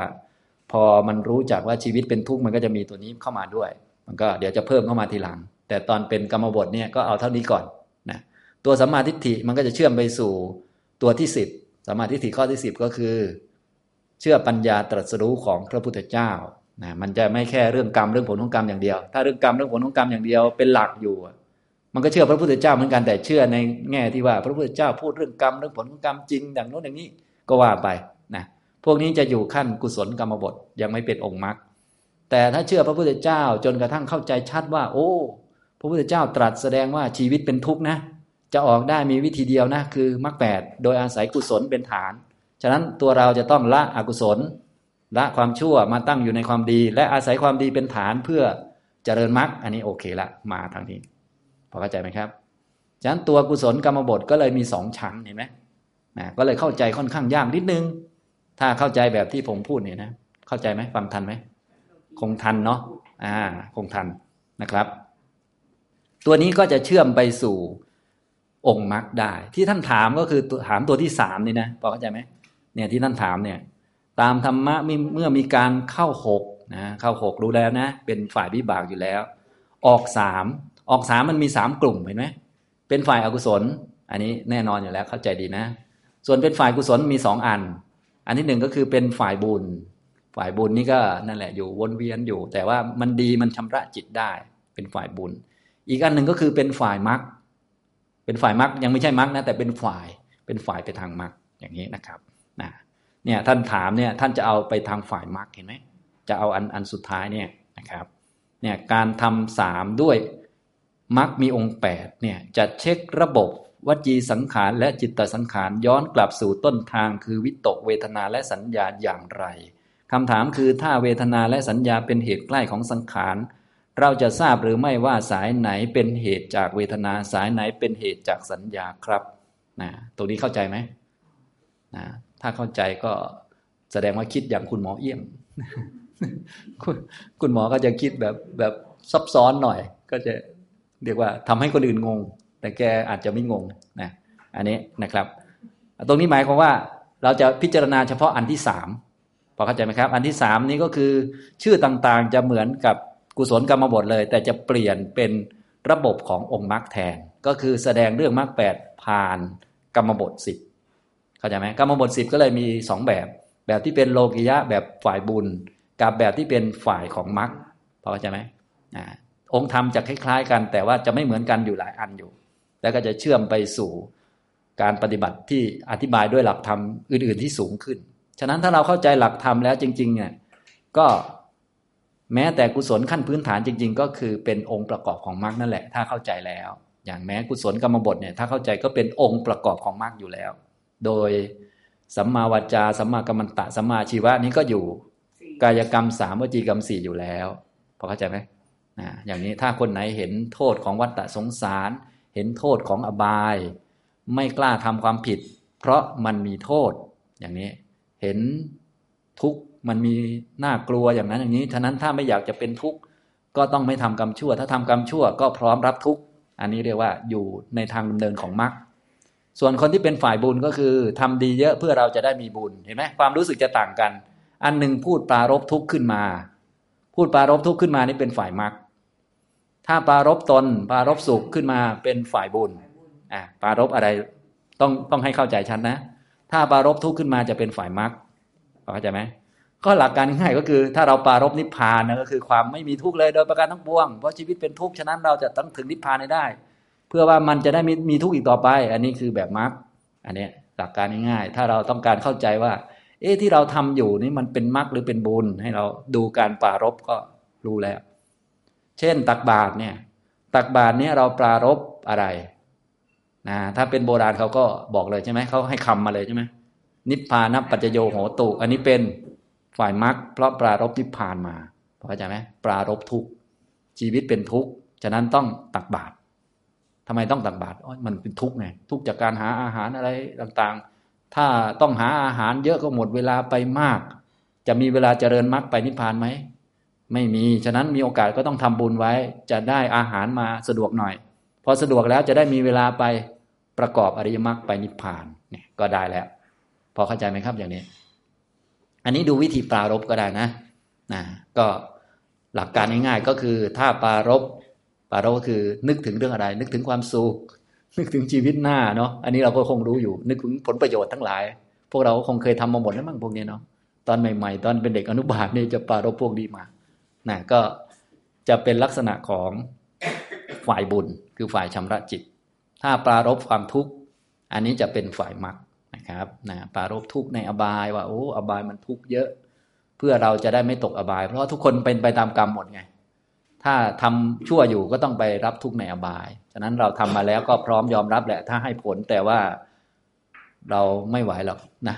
พอมันรู้จักว่าชีวิตเป็นทุกข์มันก็จะมีตัวนี้เข้ามาด้วย มันก็เดี๋ยวจะเพิ่มเข้ามาทีหลัง แต่ตอนเป็นกรรมบทเนี่ยก็เอาเท่านี้ก่อน ตัวสัมมาทิฏฐิมันก็จะเชื่อมไปสู่ตัวที่สิบสัมมาทิฏฐิข้อที่สิบก็คือ เชื่อปัญญาตรัสรู้ของพระพุทธเจ้านะมันจะไม่แค่เรื่องกรรมเรื่องผลของกรรมอย่างเดียว ถ้าเรื่องกรรมเรื่องผลของกรรมอย่างเดียวเป็นหลักอยู่ มันก็เชื่อพระพุทธเจ้าเหมือนกันแต่เชื่อในแง่ที่ว่าพระพุทธเจ้าพูดเรื่องกรรมเรื่องผลของกรรมจริงอย่างโน้นอย่างนี้ก็ว่าไปนะพวกนี้จะอยู่ขั้นกุศลกรรมบทยังไม่เป็นองค์มรรคแต่ถ้าเชื่อพระพุทธเจ้าจนกระทั่งเข้าใจชัดว่า โอ้ พระพุทธเจ้าตรัสแสดงว่าชีวิตเป็นทุกข์นะ จะออกได้มีวิธีเดียวนะคือมรรคแปดโดยอาศัยกุศลเป็นฐาน ฉะนั้นตัวเราจะต้องละอกุศล ละความชั่วมาตั้งอยู่ในความดี และอาศัยความดีเป็นฐานเพื่อเจริญมรรคอันนี้โอเคละมาทางนี้พอเข้าใจไหมครับ ฉะนั้นตัวกุศลกรรมบทก็เลยมีสองชั้นเห็นไหมนะก็เลยเข้าใจค่อนข้างยากนิดนึง ถ้าเข้าใจแบบที่ผมพูดเนี่ยนะเข้าใจไหมฟังทันไหมคงทันเนาะอ่าคงทันนะครับ ตัวนี้ก็จะเชื่อมไปสู่ องค์มรรคได้ ที่ท่านถามก็คือถามตัวที่สามนี่นะพอเข้าใจไหมเนี่ยที่ท่านถามเนี่ยตามธรรมะเมื่อมีการเข้าหกนะเข้าหกรู้แล้วนะ เป็นฝ่ายวิบากอยู่แล้ว ออกสามออกสามมันมีสามกลุ่มเห็นไหมเป็นฝ่ายอากุศล อันนี้แน่นอนอยู่แล้วเข้าใจดีนะ ส่วนเป็นฝ่ายกุศลมีสองอัน อันที่หนึ่งก็คือเป็นฝ่ายบุญ ฝ่ายบุญนี่ก็นั่นแหละอยู่วนเวียนอยู่ แต่ว่ามันดีมันชำระจิตได้ เป็นฝ่ายบุญ อีกอันหนึ่งก็คือเป็นฝ่ายมรรค เป็นฝ่ายมรรคยังไม่ใช่มรรคนะแต่เป็นฝ่ายเป็นฝ่ายไปทางมรรคอย่างนี้นะครับนะเนี่ยท่านถามเนี่ยท่านจะเอาไปทางฝ่ายมรรคเห็นไหมจะเอาอันอันสุดท้ายเนี่ยนะครับเนี่ยการทำสามด้วยมรรคมีองค์แปดเนี่ยจะเช็คระบบวจีสังขารและจิตตสังขารย้อนกลับสู่ต้นทางคือวิตกเวทนาและสัญญาอย่างไรคำถามคือถ้าเวทนาและสัญญาเป็นเหตุใกล้ของสังขาร เราจะทราบหรือไม่ว่าสายไหนเป็นเหตุจากเวทนาสายไหนเป็นเหตุจากสัญญาครับนะตรงนี้เข้าใจไหมนะถ้าเข้าใจก็แสดงว่าคิดอย่างคุณหมอเอี่ยมคุณคุณหมอก็จะคิดแบบแบบซับซ้อนหน่อย ก็จะเรียกว่าทำให้คนอื่นงง แต่แกอาจจะไม่งงนะอันนี้นะครับ ตรงนี้หมายความว่าเราจะพิจารณาเฉพาะอันที่สามพอเข้าใจไหมครับ อันที่สามนี้ก็คือชื่อต่างๆจะเหมือนกับ กุศลกรรมบทเลย แต่จะเปลี่ยนเป็นระบบขององค์มรรคแทน ก็คือแสดงเรื่องมรรคแปดผ่านกรรมบทสิบเข้าใจไหมกรรมบทสิบก็เลยมีสองแบบ แบบที่เป็นโลกิยะแบบฝ่ายบุญ กับแบบที่เป็นฝ่ายของมรรคพอเข้าใจไหมอองค์ธรรมจะคล้ายๆ กัน แต่ว่าจะไม่เหมือนกันอยู่หลายอันอยู่ แล้วก็จะเชื่อมไปสู่การปฏิบัติที่อธิบายด้วยหลักธรรมอื่น ๆ ที่สูงขึ้น ฉะนั้นถ้าเราเข้าใจหลักธรรมแล้วจริงๆเนี่ยก็ แม้แต่กุศลขั้นพื้นฐานจริง ๆ ก็คือเป็นองค์ประกอบของมรรคนั่นแหละ ถ้าเข้าใจแล้ว อย่างแม้กุศลกรรมบทเนี่ยถ้าเข้าใจก็เป็นองค์ประกอบของมรรคอยู่แล้ว โดยสัมมาวจาสัมมากัมมันตะสัมมาชีวะนี้ก็อยู่ กายกรรมสามวจีกรรมสี่อยู่แล้วพอเข้าใจไหมนะอย่างนี้ถ้าคนไหนเห็นโทษของวัฏฏะสงสาร เห็นโทษของอบาย ไม่กล้าทำความผิด เพราะมันมีโทษ อย่างนี้ เห็นทุกข์มันมีน่ากลัวอย่างนั้นอย่างนี้ ฉะนั้นถ้าไม่อยากจะเป็นทุกข์ก็ต้องไม่ทำกรรมชั่ว ถ้าทำกรรมชั่วก็พร้อมรับทุกข์ อันนี้เรียกว่าอยู่ในทางดำเนินของมรรค ส่วนคนที่เป็นฝ่ายบุญก็คือทำดีเยอะเพื่อเราจะได้มีบุญ เห็นไหมความรู้สึกจะต่างกัน อันหนึ่งพูดปรารบทุกข์ขึ้นมา พูดปรารบทุกข์ขึ้นมานี่เป็นฝ่ายมรรค ถ้าปรารบตนปรารบสุขขึ้นมาเป็นฝ่ายบุญ อะปรารบอะไรต้องต้องให้เข้าใจชัดนะถ้าปรารบทุกข์ขึ้นมาจะเป็นฝ่ายมรรคเข้าใจไหม ก็หลักการง่ายก็คือ ถ้าเราปารบนิพพานนะก็คือความไม่มีทุกข์เลยโดยประการทั้งปวงเพราะชีวิตเป็นทุกข์ฉะนั้นเราจะต้องถึงนิพพานให้ได้ เพื่อว่ามันจะได้มีมีทุกข์อีกต่อไป อันนี้คือแบบมรรคอันนี้หลักการง่ายๆถ้าเราต้องการเข้าใจว่า เอ๊ะที่เราทำอยู่นี่มันเป็นมรรคหรือเป็นบุญให้เราดูการปารบก็รู้แล้ว เช่น ตักบาตรเนี่ย ตักบาตรเนี่ยเราปรารบอะไรนะถ้าเป็นโบราณเขาก็บอกเลยใช่ไหมเขาให้คำมาเลยใช่ไหมนิพพานัปัจจโยโหตุ อันนี้เป็น ฝ่ายมรรคเพราะปรารบนิพพานมาเข้าใจไหมปรารบทุกชีวิตเป็นทุกข์ฉะนั้นต้องตักบาตรทำไมต้องตักบาตรมันเป็นทุกข์ไงทุกข์จากการหาอาหารอะไรต่างๆ ถ้าต้องหาอาหารเยอะก็หมดเวลาไปมาก จะมีเวลาเจริญมรรคไปนิพพานไหมไม่มี ฉะนั้นมีโอกาสก็ต้องทำบุญไว้ จะได้อาหารมาสะดวกหน่อย พอสะดวกแล้วจะได้มีเวลาไปประกอบอริยมรรคไปนิพพานเนี่ยก็ได้แล้ว พอเข้าใจไหมครับอย่างนี้ อันนี้ดูวิธีปรารบก็ได้นะนะก็หลักการง่ายๆก็คือถ้าปรารบปรารบก็คือนึกถึงเรื่องอะไร นึกถึงความสุขนึกถึงชีวิตหน้าเนาะอันนี้เราก็คงรู้อยู่ นึกถึงผลประโยชน์ทั้งหลาย พวกเราคงเคยทำมาหมดแล้วมั้งพวกนี้เนาะตอนใหม่ ๆ ตอนเป็นเด็กอนุบาลเนี่ยจะปรารบพวกนี้มานะก็จะเป็นลักษณะของฝ่ายบุญ คือฝ่ายชำระจิต ถ้าปรารบความทุกข์อันนี้จะเป็นฝ่ายมรรค นะครับนะปารบทุกในอบายว่าโอ้อบายมันทุกเยอะ เพื่อเราจะได้ไม่ตกอบาย เพราะทุกคนเป็นไปตามกรรมหมดไง ถ้าทำชั่วอยู่ก็ต้องไปรับทุกในอบาย ฉะนั้นเราทำมาแล้วก็พร้อมยอมรับแหละ ถ้าให้ผลแต่ว่าเราไม่ไหวหรอกนะ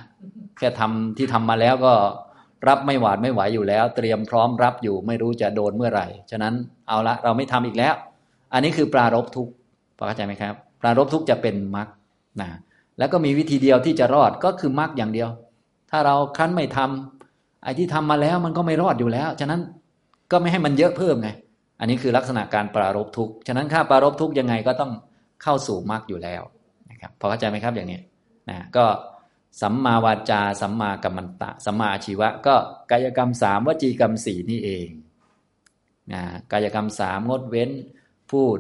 แค่ทำที่ทำมาแล้วก็รับไม่หวาดไม่ไหวอยู่แล้ว เตรียมพร้อมรับอยู่ไม่รู้จะโดนเมื่อไหร่ ฉะนั้นเอาละเราไม่ทำอีกแล้ว อันนี้คือปรารบทุกพอเข้าใจไหมครับ ปรารบทุกจะเป็นมรรคนะ แล้วก็มีวิธีเดียวที่จะรอดก็คือมรรคอย่างเดียว ถ้าเราคั้นไม่ทำไอ้ที่ทำมาแล้วมันก็ไม่รอดอยู่แล้ว ฉะนั้นก็ไม่ให้มันเยอะเพิ่มไง อันนี้คือลักษณะการปรารบทุกข์ ฉะนั้นถ้าปรารบทุกข์ยังไงก็ต้องเข้าสู่มรรคอยู่แล้วนะครับ พอเข้าใจไหมครับอย่างนี้นะก็สัมมาวาจา สัมมากัมมันตะ สัมมาอาชีวะ ก็กายกรรมสามวจีกรรมสี่นี่เองนะกายกรรมสามงดเว้น พูด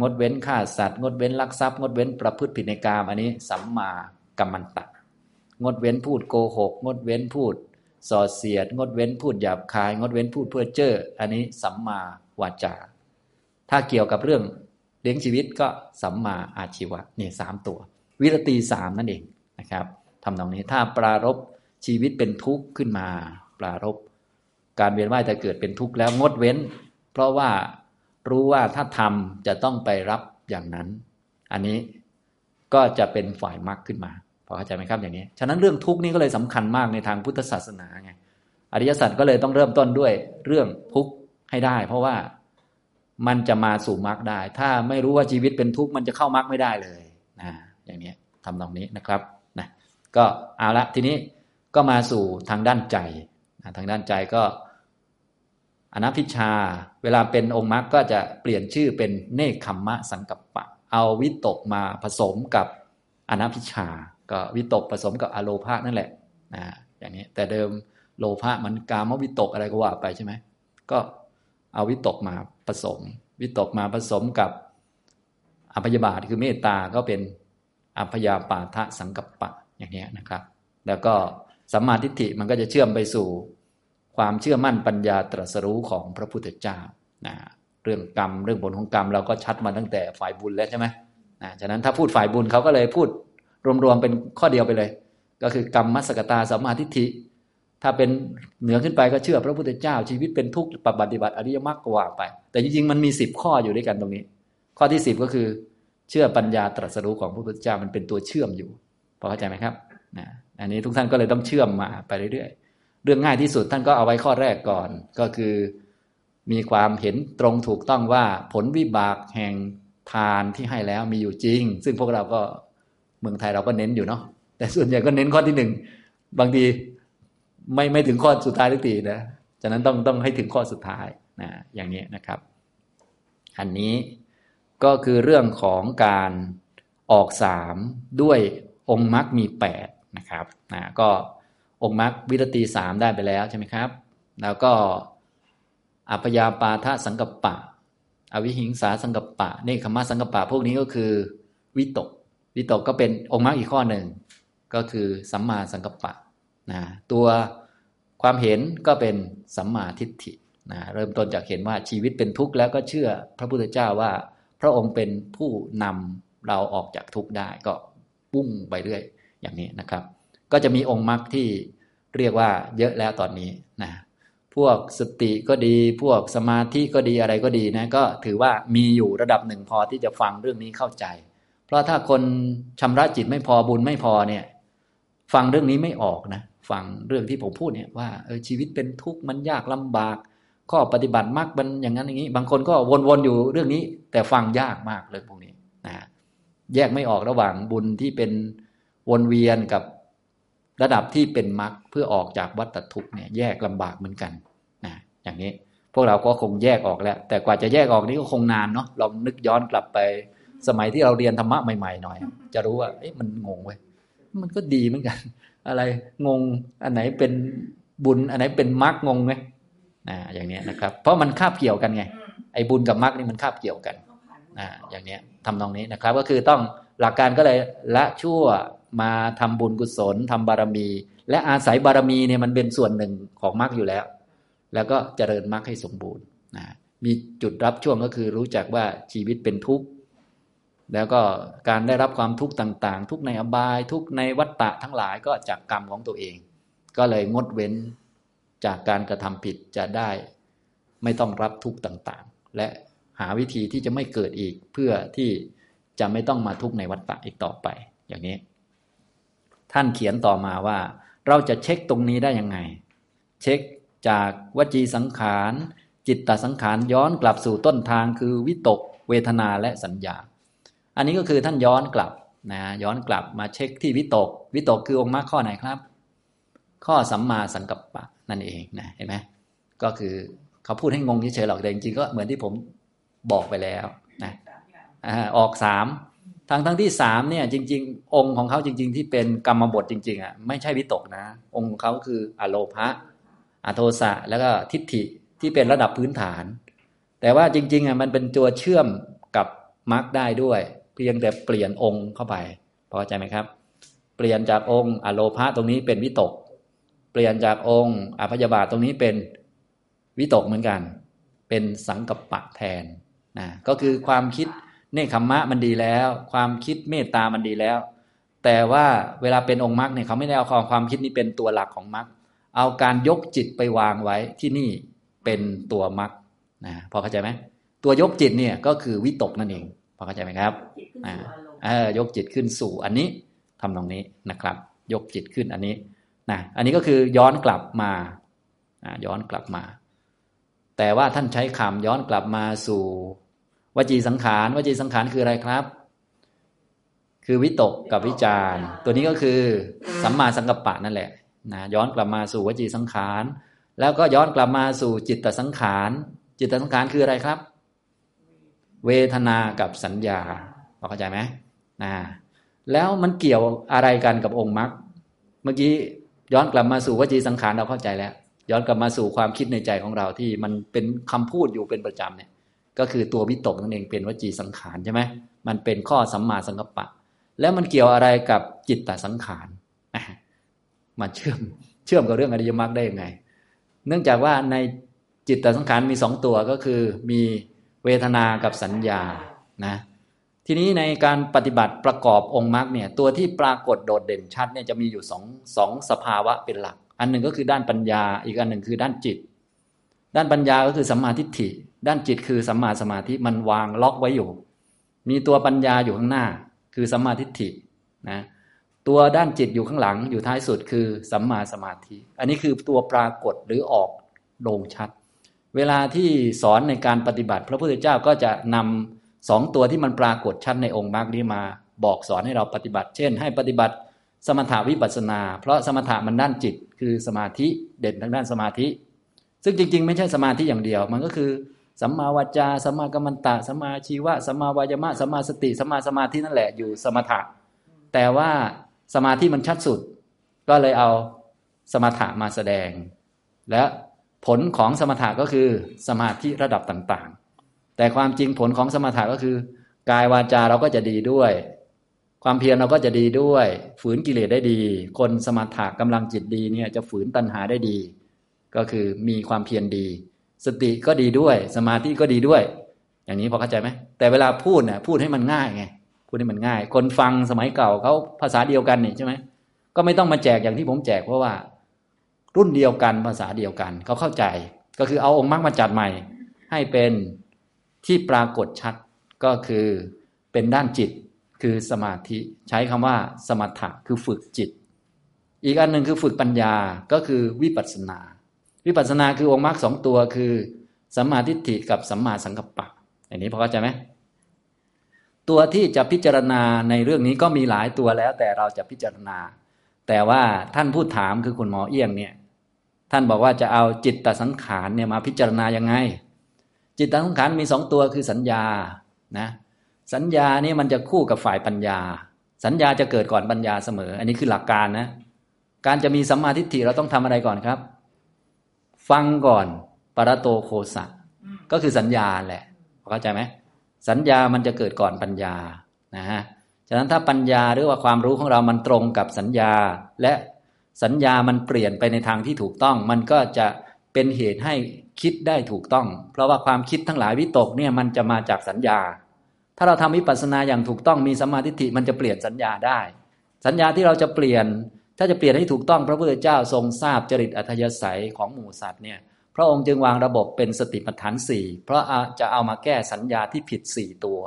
งดเว้นฆ่าสัตว์ งดเว้นลักทรัพย์ งดเว้นประพฤติผิดในกามอันนี้สัมมากัมมันตะ งดเว้นพูดโกหก งดเว้นพูดส่อเสียด งดเว้นพูดหยาบคาย งดเว้นพูดเพื่อเจ้ออันนี้สัมมาวาจา ถ้าเกี่ยวกับเรื่องเลี้ยงชีวิตก็สัมมาอาชีวะนี่สามตัว วิรตีสามนั่นเองนะครับทำตรงนี้ถ้าปรารบชีวิตเป็นทุกข์ขึ้นมา ปรารบการเวียนว่ายแต่เกิดเป็นทุกข์แล้วงดเว้น เพราะว่า รู้ว่าถ้าทำจะต้องไปรับอย่างนั้น อันนี้ก็จะเป็นฝ่ายมรรคขึ้นมาพอเข้าใจไหมครับอย่างนี้ ฉะนั้นเรื่องทุกข์นี้ก็เลยสำคัญมากในทางพุทธศาสนาไง อริยสัจก็เลยต้องเริ่มต้นด้วยเรื่องทุกข์ให้ได้ เพราะว่ามันจะมาสู่มรรคได้ ถ้าไม่รู้ว่าชีวิตเป็นทุกข์มันจะเข้ามรรคไม่ได้เลยนะอย่างนี้ทำตรงนี้นะครับนะก็เอาละทีนี้ก็มาสู่ทางด้านใจ ทางด้านใจก็ อนัพิชา เวลาเป็นองค์มรรคก็จะเปลี่ยนชื่อเป็นเนคขมมะสังกัปปะ เอาวิตกมาผสมกับอนัพิชา ก็วิตกผสมกับอโลภานั่นแหละนะอย่างนี้แต่เดิมโลภะมันกามวิตกอะไรก็ว่าไปใช่ไหมก็เอาวิตกมาผสม วิตกมาผสมกับอภยบาทคือเมตตาก็เป็นอภยาปาทะสังกัปปะอย่างนี้นะครับ แล้วก็สัมมาทิฏฐิมันก็จะเชื่อมไปสู่ ความเชื่อมั่นปัญญาตรัสรู้ของพระพุทธเจ้านะเรื่องกรรมเรื่องผลของกรรมเราก็ชัดมาตั้งแต่ฝ่ายบุญแล้วใช่ไหมนะฉะนั้นถ้าพูดฝ่ายบุญเขาก็เลยพูดรวมๆเป็นข้อเดียวไปเลย ก็คือกรรมมัสกตาสัมมาทิฏฐิ ถ้าเป็นเหนือขึ้นไปก็เชื่อพระพุทธเจ้า ชีวิตเป็นทุกข์ปฏิบัติอริยมรรคกว่าไป แต่จริงๆมันมีสิบข้ออยู่ด้วยกันตรงนี้ ข้อที่สิบก็คือเชื่อปัญญาตรัสรู้ของพระพุทธเจ้ามันเป็นตัวเชื่อมอยู่พอเข้าใจไหมครับนะอันนี้ทุกท่านก็เลยต้องเชื่อมมาไปเรื่อยๆ เรื่องง่ายที่สุดท่านก็เอาไว้ข้อแรกก่อน ก็คือมีความเห็นตรงถูกต้องว่าผลวิบากแห่งทานที่ให้แล้วมีอยู่จริง ซึ่งพวกเราก็เมืองไทยเราก็เน้นอยู่เนาะแต่ส่วนใหญ่ก็เน้นข้อที่หนึ่งบางทีไม่ไม่ถึงข้อสุดท้ายทุกทีนะฉะนั้นต้องต้องให้ถึงข้อสุดท้ายนะอย่างนี้นะครับ อันนี้ก็คือเรื่องของการออกสามด้วยองค์มรรคมีแปดนะครับนะก็ องค์มรรควิรตีสามได้ไปแล้วใช่ไหมครับ แล้วก็อัพยาปาทะสังกัปปะ อวิหิงสาสังกัปปะเนคขมะสังกัปปะ พวกนี้ก็คือ วิตก วิตกก็เป็นองค์มรรคอีกข้อหนึ่ง ก็คือสัมมาสังกัปปะนะตัวความเห็นก็เป็นสัมมาทิฏฐินะเริ่มต้นจากเห็นว่าชีวิตเป็นทุกข์แล้วก็เชื่อพระพุทธเจ้าว่า พระองค์เป็นผู้นำเราออกจากทุกข์ได้ก็ปุ้งไปเรื่อยอย่างนี้นะครับ ก็จะมีองค์มรรคที่ เรียกว่าเยอะแล้วตอนนี้นะพวกสติก็ดี พวกสมาธิก็ดีอะไรก็ดีนะก็ถือว่ามีอยู่ระดับหนึ่งพอที่จะฟังเรื่องนี้เข้าใจ เพราะถ้าคนชำระจิตไม่พอบุญไม่พอเนี่ย ฟังเรื่องนี้ไม่ออกนะฟังเรื่องที่ผมพูดเนี่ยว่าเออชีวิตเป็นทุกข์มันยากลำบาก ข้อปฏิบัติมากมันอย่างนั้นอย่างนี้ บางคนก็วนๆอยู่เรื่องนี้ แต่ฟังยากมากเลยพวกนี้นะแยกไม่ออกระหว่างบุญที่เป็นวนเวียนกับ ระดับที่เป็นมรรคเพื่อออกจากวัฏทุกข์เนี่ยแยกลำบากเหมือนกันนะอย่างนี้พวกเราก็คงแยกออกแล้ว แต่กว่าจะแยกออกนี้ก็คงนานเนาะลองนึกย้อนกลับไป สมัยที่เราเรียนธรรมะใหม่ๆหน่อย จะรู้ว่าเอ๊ะมันงงเว้ยมันก็ดีเหมือนกัน อะไรงงอันไหนเป็นบุญอันไหนเป็นมรรคงงไหมนะอย่างนี้นะครับ เพราะมันคาบเกี่ยวกันไงไอ้บุญกับมรรคนี่มันคาบเกี่ยวกันนะอย่างนี้ทำตรงนี้นะครับ ก็คือต้องหลักการก็เลยละชั่ว มาทำบุญกุศลทำบารมี และอาศัยบารมีเนี่ยมันเป็นส่วนหนึ่งของมรรคอยู่แล้ว แล้วก็เจริญมรรคให้สมบูรณ์นะมีจุดรับช่วงก็คือรู้จักว่าชีวิตเป็นทุกข์แล้วก็การได้รับความทุกข์ต่าง ๆ ทุกในอบาย ทุกในวัฏฏะทั้งหลายก็จากกรรมของตัวเอง ก็เลยงดเว้นจากการกระทำผิดจะได้ ไม่ต้องรับทุกข์ต่างๆ และหาวิธีที่จะไม่เกิดอีกเพื่อที่จะไม่ต้องมาทุกข์ในวัฏฏะอีกต่อไปอย่างนี้ ท่านเขียนต่อมาว่า เราจะเช็คตรงนี้ได้ยังไง เช็คจากวจีสังขาร จิตตสังขารย้อนกลับสู่ต้นทางคือวิตก เวทนาและสัญญา อันนี้ก็คือท่านย้อนกลับนะย้อนกลับมาเช็คที่วิตก วิตกคือองค์มรรคข้อไหนครับ ข้อสัมมาสังกัปปะนั่นเองนะเห็นไหมก็คือเขาพูดให้งงเฉยๆหรอกแต่จริงๆก็เหมือนที่ผมบอกไปแล้วนะออกสาม ทั้งทั้งที่สามเนี่ยจริง ๆ องค์ของเขาจริง ๆ ที่เป็นกรรมบทจริง ๆอะไม่ใช่วิตกนะ องค์ของเขาคืออโลภะอโทสะแล้วก็ทิฏฐิที่เป็นระดับพื้นฐาน แต่ว่าจริงๆอะมันเป็นตัวเชื่อมกับมรรคได้ด้วย เพียงแต่เปลี่ยนองค์เข้าไปพอใจไหมครับ เปลี่ยนจากองค์อโลภะตรงนี้เป็นวิตก เปลี่ยนจากองค์อภยบาตตรงนี้เป็นวิตกเหมือนกัน เป็นสังกัปปะแทนนะก็คือความคิด เนคขมมะมันดีแล้ว ความคิดเมตตามันดีแล้ว แต่ว่าเวลาเป็นองค์มรรคเนี่ยเขาไม่ได้เอาความความคิดนี้เป็นตัวหลักของมรรคเอาการยกจิตไปวางไว้ที่นี่เป็นตัวมรรคนะพอเข้าใจไหมตัวยกจิตเนี่ยก็คือวิตกนั่นเองพอเข้าใจไหมครับอ่าเออยกจิตขึ้นสู่อันนี้ทำตรงนี้นะครับ ยกจิตขึ้นอันนี้นะอันนี้ก็คือย้อนกลับมาย้อนกลับมา แต่ว่าท่านใช้คำย้อนกลับมาสู่ วจีสังขารวจีสังขารคืออะไรครับ คือวิตกกับวิจารตัวนี้ก็คือสัมมาสังกัปปะนั่นแหละนะย้อนกลับมาสู่วจีสังขาร แล้วก็ย้อนกลับมาสู่จิตตสังขาร จิตตสังขารคืออะไรครับ เวทนากับสัญญาเข้าใจไหมนะแล้วมันเกี่ยวอะไรกันกับองค์มรรคเมื่อกี้ย้อนกลับมาสู่วจีสังขารเราเข้าใจแล้ว ย้อนกลับมาสู่ความคิดในใจของเราที่มันเป็นคำพูดอยู่เป็นประจำเนี่ย ก็คือตัววิตกนั่นเองเป็นวจีสังขารใช่ไหมมันเป็นข้อสัมมาสังกัปปะ แล้วมันเกี่ยวอะไรกับจิตตสังขารมาเชื่อมเชื่อมกับเรื่องอริยมรรคได้ยังไง เนื่องจากว่าในจิตตสังขารมีสองตัวก็คือมีเวทนากับสัญญานะทีนี้ในการปฏิบัติประกอบองค์มรรคเนี่ยตัวที่ปรากฏโดดเด่นชัดเนี่ยจะมีอยู่สองสองสภาวะเป็นหลัก อันหนึ่งก็คือด้านปัญญา อีกอันหนึ่งคือด้านจิต ด้านปัญญาก็คือสัมมาทิฏฐิ ด้านจิตคือสัมมาสมาธิมันวางล็อกไว้อยู่ มีตัวปัญญาอยู่ข้างหน้า คือสัมมาทิฏฐินะตัวด้านจิตอยู่ข้างหลังอยู่ท้ายสุดคือสัมมาสมาธิ อันนี้คือตัวปรากฏหรือออกโด่งชัด เวลาที่สอนในการปฏิบัติ พระพุทธเจ้าก็จะนำสองตัวที่มันปรากฏชัดในองค์มรรคนี้มา บอกสอนให้เราปฏิบัติ เช่น ให้ปฏิบัติสมถาวิปัสนา เพราะสมถะมันด้านจิต คือสมาธิเด่นทางด้านสมาธิ ซึ่งจริง ๆ ไม่ใช่สมาธิอย่างเดียวมันก็คือ สัมมาวาจาสัมมากัมมันตะสัมมาชีวะสัมมาวายามะสัมมาสติสัมมาสมาธินั่นแหละอยู่สมถะ แต่ว่าสมาธิมันชัดสุด ก็เลยเอาสมถะมาแสดง และผลของสมถะก็คือสมาธิระดับต่างๆ แต่ความจริงผลของสมถะก็คือกายวาจาเราก็จะดีด้วย ความเพียรเราก็จะดีด้วย ฝืนกิเลสได้ดี คนสมถะกำลังจิตดีเนี่ยจะฝืนตัณหาได้ดี ก็คือมีความเพียรดี สติก็ดีด้วย สมาธิก็ดีด้วย อย่างนี้พอเข้าใจไหมแต่เวลาพูดเนี่ยพูดให้มันง่ายไงพูดให้มันง่าย คนฟังสมัยเก่าเขาภาษาเดียวกันนี่ใช่ไหมก็ไม่ต้องมาแจกอย่างที่ผมแจกเพราะว่า รุ่นเดียวกันภาษาเดียวกันเขาเข้าใจก็คือเอาองค์มรรคมาจัดใหม่ ให้เป็นที่ปรากฏชัดก็คือเป็นด้านจิตคือสมาธิใช้คำว่าสมถะคือฝึกจิต อีกอันหนึ่งคือฝึกปัญญาก็คือวิปัสสนา วิปัสสนาคือองค์มรรคสองตัวคือสัมมาทิฏฐิกับสัมมาสังกัปปะอย่างนี้พอเข้าใจไหมตัวที่จะพิจารณาในเรื่องนี้ก็มีหลายตัวแล้ว แต่เราจะพิจารณา แต่ว่าท่านพูดถามคือคุณหมอเอี้ยงเนี่ย ท่านบอกว่าจะเอาจิตตสังขารเนี่ยมาพิจารณายังไง จิตตสังขารมีสองตัวคือสัญญานะสัญญานี่มันจะคู่กับฝ่ายปัญญา สัญญาจะเกิดก่อนปัญญาเสมอ อันนี้คือหลักการนะ การจะมีสัมมาทิฏฐิเราต้องทำอะไรก่อนครับ ฟังก่อนปรโตโคสะก็คือสัญญาแหละเข้าใจไหมสัญญามันจะเกิดก่อนปัญญานะฮะฉะนั้นถ้าปัญญาหรือว่าความรู้ของเรามันตรงกับสัญญา และสัญญามันเปลี่ยนไปในทางที่ถูกต้อง มันก็จะเป็นเหตุให้คิดได้ถูกต้อง เพราะว่าความคิดทั้งหลายวิตกเนี่ยมันจะมาจากสัญญา ถ้าเราทำวิปัสสนาอย่างถูกต้องมีสัมมาทิฏฐิมันจะเปลี่ยนสัญญาได้ สัญญาที่เราจะเปลี่ยน ถ้าจะเปลี่ยนให้ถูกต้องพระพุทธเจ้าทรงทราบจริตอัธยาศัยของหมู่สัตว์เนี่ยพระองค์จึงวางระบบเป็นสติปัฏฐานสี่เพราะจะเอามาแก้สัญญาที่ผิดสี่ตัว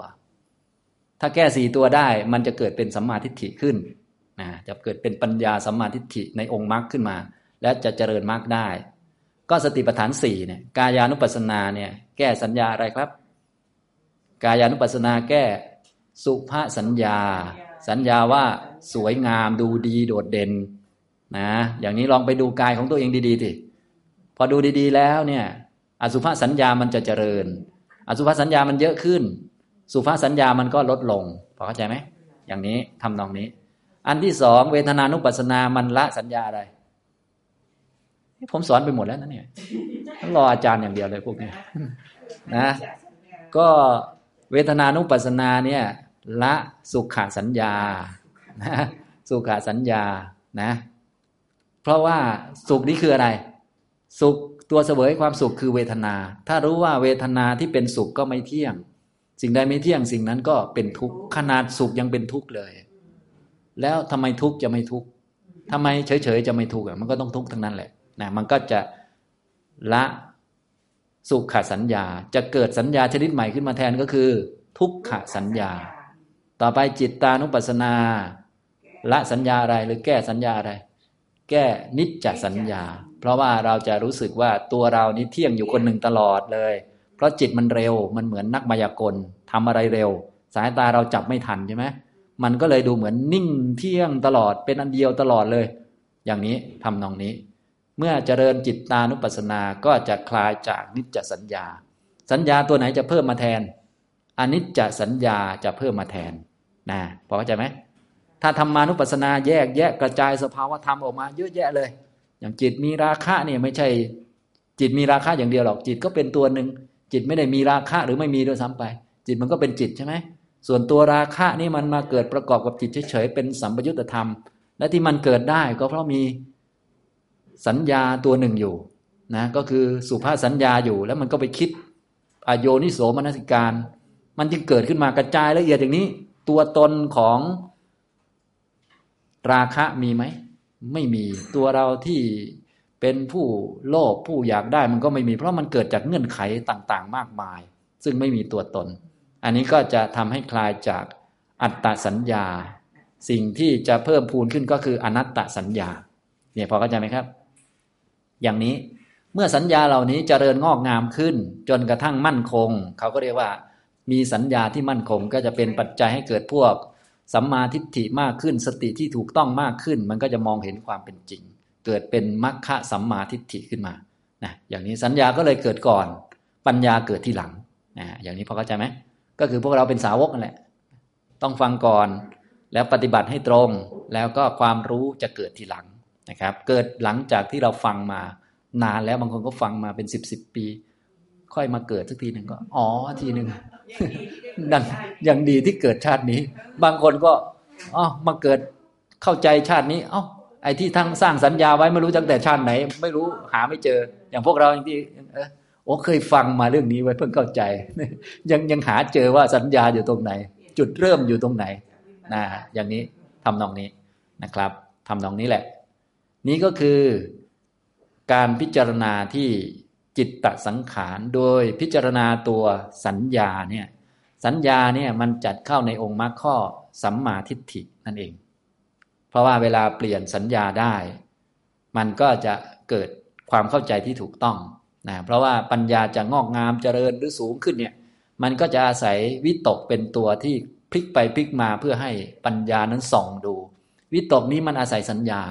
ถ้าแก้สี่ตัวได้มันจะเกิดเป็นสัมมาทิฏฐิขึ้นนะจะเกิดเป็นปัญญาสัมมาทิฏฐิในองค์มรรคขึ้นมา และจะเจริญมรรคได้ ก็สติปัฏฐานสี่เนี่ยกายานุปัสสนาเนี่ยแก้สัญญาอะไรครับ กายานุปัสสนาแก้สุภาสัญญา สัญญาว่าสวยงามดูดีโดดเด่นนะอย่างนี้ลองไปดูกายของตัวเองดีๆสิพอดูดีๆแล้วเนี่ย อสุภาสัญญามันจะเจริญ อสุภาสัญญามันเยอะขึ้น สุภาสัญญามันก็ลดลงพอเข้าใจไหมอย่างนี้ทำนองนี้ อันที่สองเวทนานุปัสสนามันละสัญญาอะไรผมสอนไปหมดแล้วนะเนี่ยต้องรออาจารย์อย่างเดียวเลยพวกนี้นะ ก็เวทนานุปัสสนาเนี่ย ละสุขสัญญานะสุขสัญญานะ เพราะว่าสุขนี้คืออะไร สุขตัวเสวยความสุขคือเวทนา ถ้ารู้ว่าเวทนาที่เป็นสุขก็ไม่เที่ยง สิ่งใดไม่เที่ยงสิ่งนั้นก็เป็นทุกข์ขนาดสุขยังเป็นทุกข์เลย แล้วทำไมทุกข์จะไม่ทุกข์ทำไมเฉยๆจะไม่ทุกข์มันก็ต้องทุกข์ทั้งนั้นแหละนะมันก็จะละสุขสัญญา จะเกิดสัญญาชนิดใหม่ขึ้นมาแทนก็คือ ทุกขสัญญา ต่อไปจิตตานุปัสสนา ละสัญญาอะไรหรือแก้สัญญาอะไร แก้นิจจสัญญา เพราะว่าเราจะรู้สึกว่าตัวเรานี้เที่ยงอยู่คนหนึ่งตลอดเลย เพราะจิตมันเร็วมันเหมือนนักมายากลทำอะไรเร็ว สายตาเราจับไม่ทันใช่ไหมมันก็เลยดูเหมือนนิ่งเที่ยงตลอดเป็นอันเดียวตลอดเลย อย่างนี้ทำนองนี้ เมื่อเจริญจิตตานุปัสสนาก็จะคลายจากนิจจสัญญา สัญญาตัวไหนจะเพิ่มมาแทนอนิจจสัญญาจะเพิ่มมาแทน นะพอเข้าใจไหมถ้าธรรมานุปัสสนาแยกแยะกระจายสภาวธรรมออกมาเยอะแยะเลย อย่างจิตมีราคะเนี่ยไม่ใช่ จิตมีราคะอย่างเดียวหรอกจิตก็เป็นตัวหนึ่งจิตไม่ได้มีราคะหรือไม่มีด้วยซ้ำไป จิตมันก็เป็นจิตใช่ไหมส่วนตัวราคะนี่มันมาเกิดประกอบกับจิตเฉยๆเป็นสัมปยุตธรรม และที่มันเกิดได้ก็เพราะมีสัญญาตัวหนึ่งอยู่นะก็คือสุภาษสัญญาอยู่แล้วมันก็ไปคิดอโยนิโสมนสิการ มันจึงเกิดขึ้นมากระจายละเอียดอย่างนี้ ตัวตนของราคะมีไหม ไม่มีตัวเราที่เป็นผู้โลภผู้อยากได้มันก็ไม่มี เพราะมันเกิดจากเงื่อนไขต่างๆ มากมาย ซึ่งไม่มีตัวตน อันนี้ก็จะทำให้คลายจากอัตตสัญญา สิ่งที่จะเพิ่มพูนขึ้นก็คืออนัตตสัญญา เนี่ยพอเข้าใจไหมครับ อย่างนี้เมื่อสัญญาเหล่านี้จเจริญงอกงามขึ้น จนกระทั่งมั่นคง เขาก็เรียกว่า มีสัญญาที่มั่นคงก็จะเป็นปัจจัยให้เกิดพวก สัมมาทิฏฐิมากขึ้น สติที่ถูกต้องมากขึ้น มันก็จะมองเห็นความเป็นจริง เกิดเป็นมัคคะสัมมาทิฏฐิขึ้นมานะอย่างนี้สัญญาก็เลยเกิดก่อน ปัญญาเกิดที่หลังนะอย่างนี้พอเข้าใจไหมก็คือพวกเราเป็นสาวกนั่นแหละ ต้องฟังก่อนแล้วปฏิบัติให้ตรง แล้วก็ความรู้จะเกิดทีหลังนะครับ เกิดหลังจากที่เราฟังมานานแล้วบางคนก็ฟังมาเป็นสิบสิบปี ค่อยมาเกิดสักทีหนึ่งก็ อ๋อทีหนึ่ง ดังอย่างดีที่เกิดชาตินี้ บางคนก็อ๋อมาเกิดเข้าใจชาตินี้ เอ้าไอ้ที่ทั้งสร้างสัญญาไว้ไม่รู้ตั้งแต่ชาติไหน ไม่รู้หาไม่เจอ อย่างพวกเราอย่างที่เออโอ้เคยฟังมาเรื่องนี้ไว้เพิ่งเข้าใจ ยังยังหาเจอว่าสัญญาอยู่ตรงไหน จุดเริ่มอยู่ตรงไหนนะอย่างนี้ทำนองนี้นะครับทำนองนี้แหละ นี้ก็คือการพิจารณาที่ จิตตสังขารโดยพิจารณาตัวสัญญาเนี่ยสัญญาเนี่ยมันจัดเข้าในองค์มรรคข้อสัมมาทิฏฐินั่นเอง เพราะว่าเวลาเปลี่ยนสัญญาได้ มันก็จะเกิดความเข้าใจที่ถูกต้องนะเพราะว่าปัญญาจะงอกงามเจริญหรือสูงขึ้นเนี่ยมันก็จะอาศัยวิตกเป็นตัวที่พลิกไปพลิกมาเพื่อให้ปัญญานั้นส่องดู วิตกนี้มันอาศัยสัญญา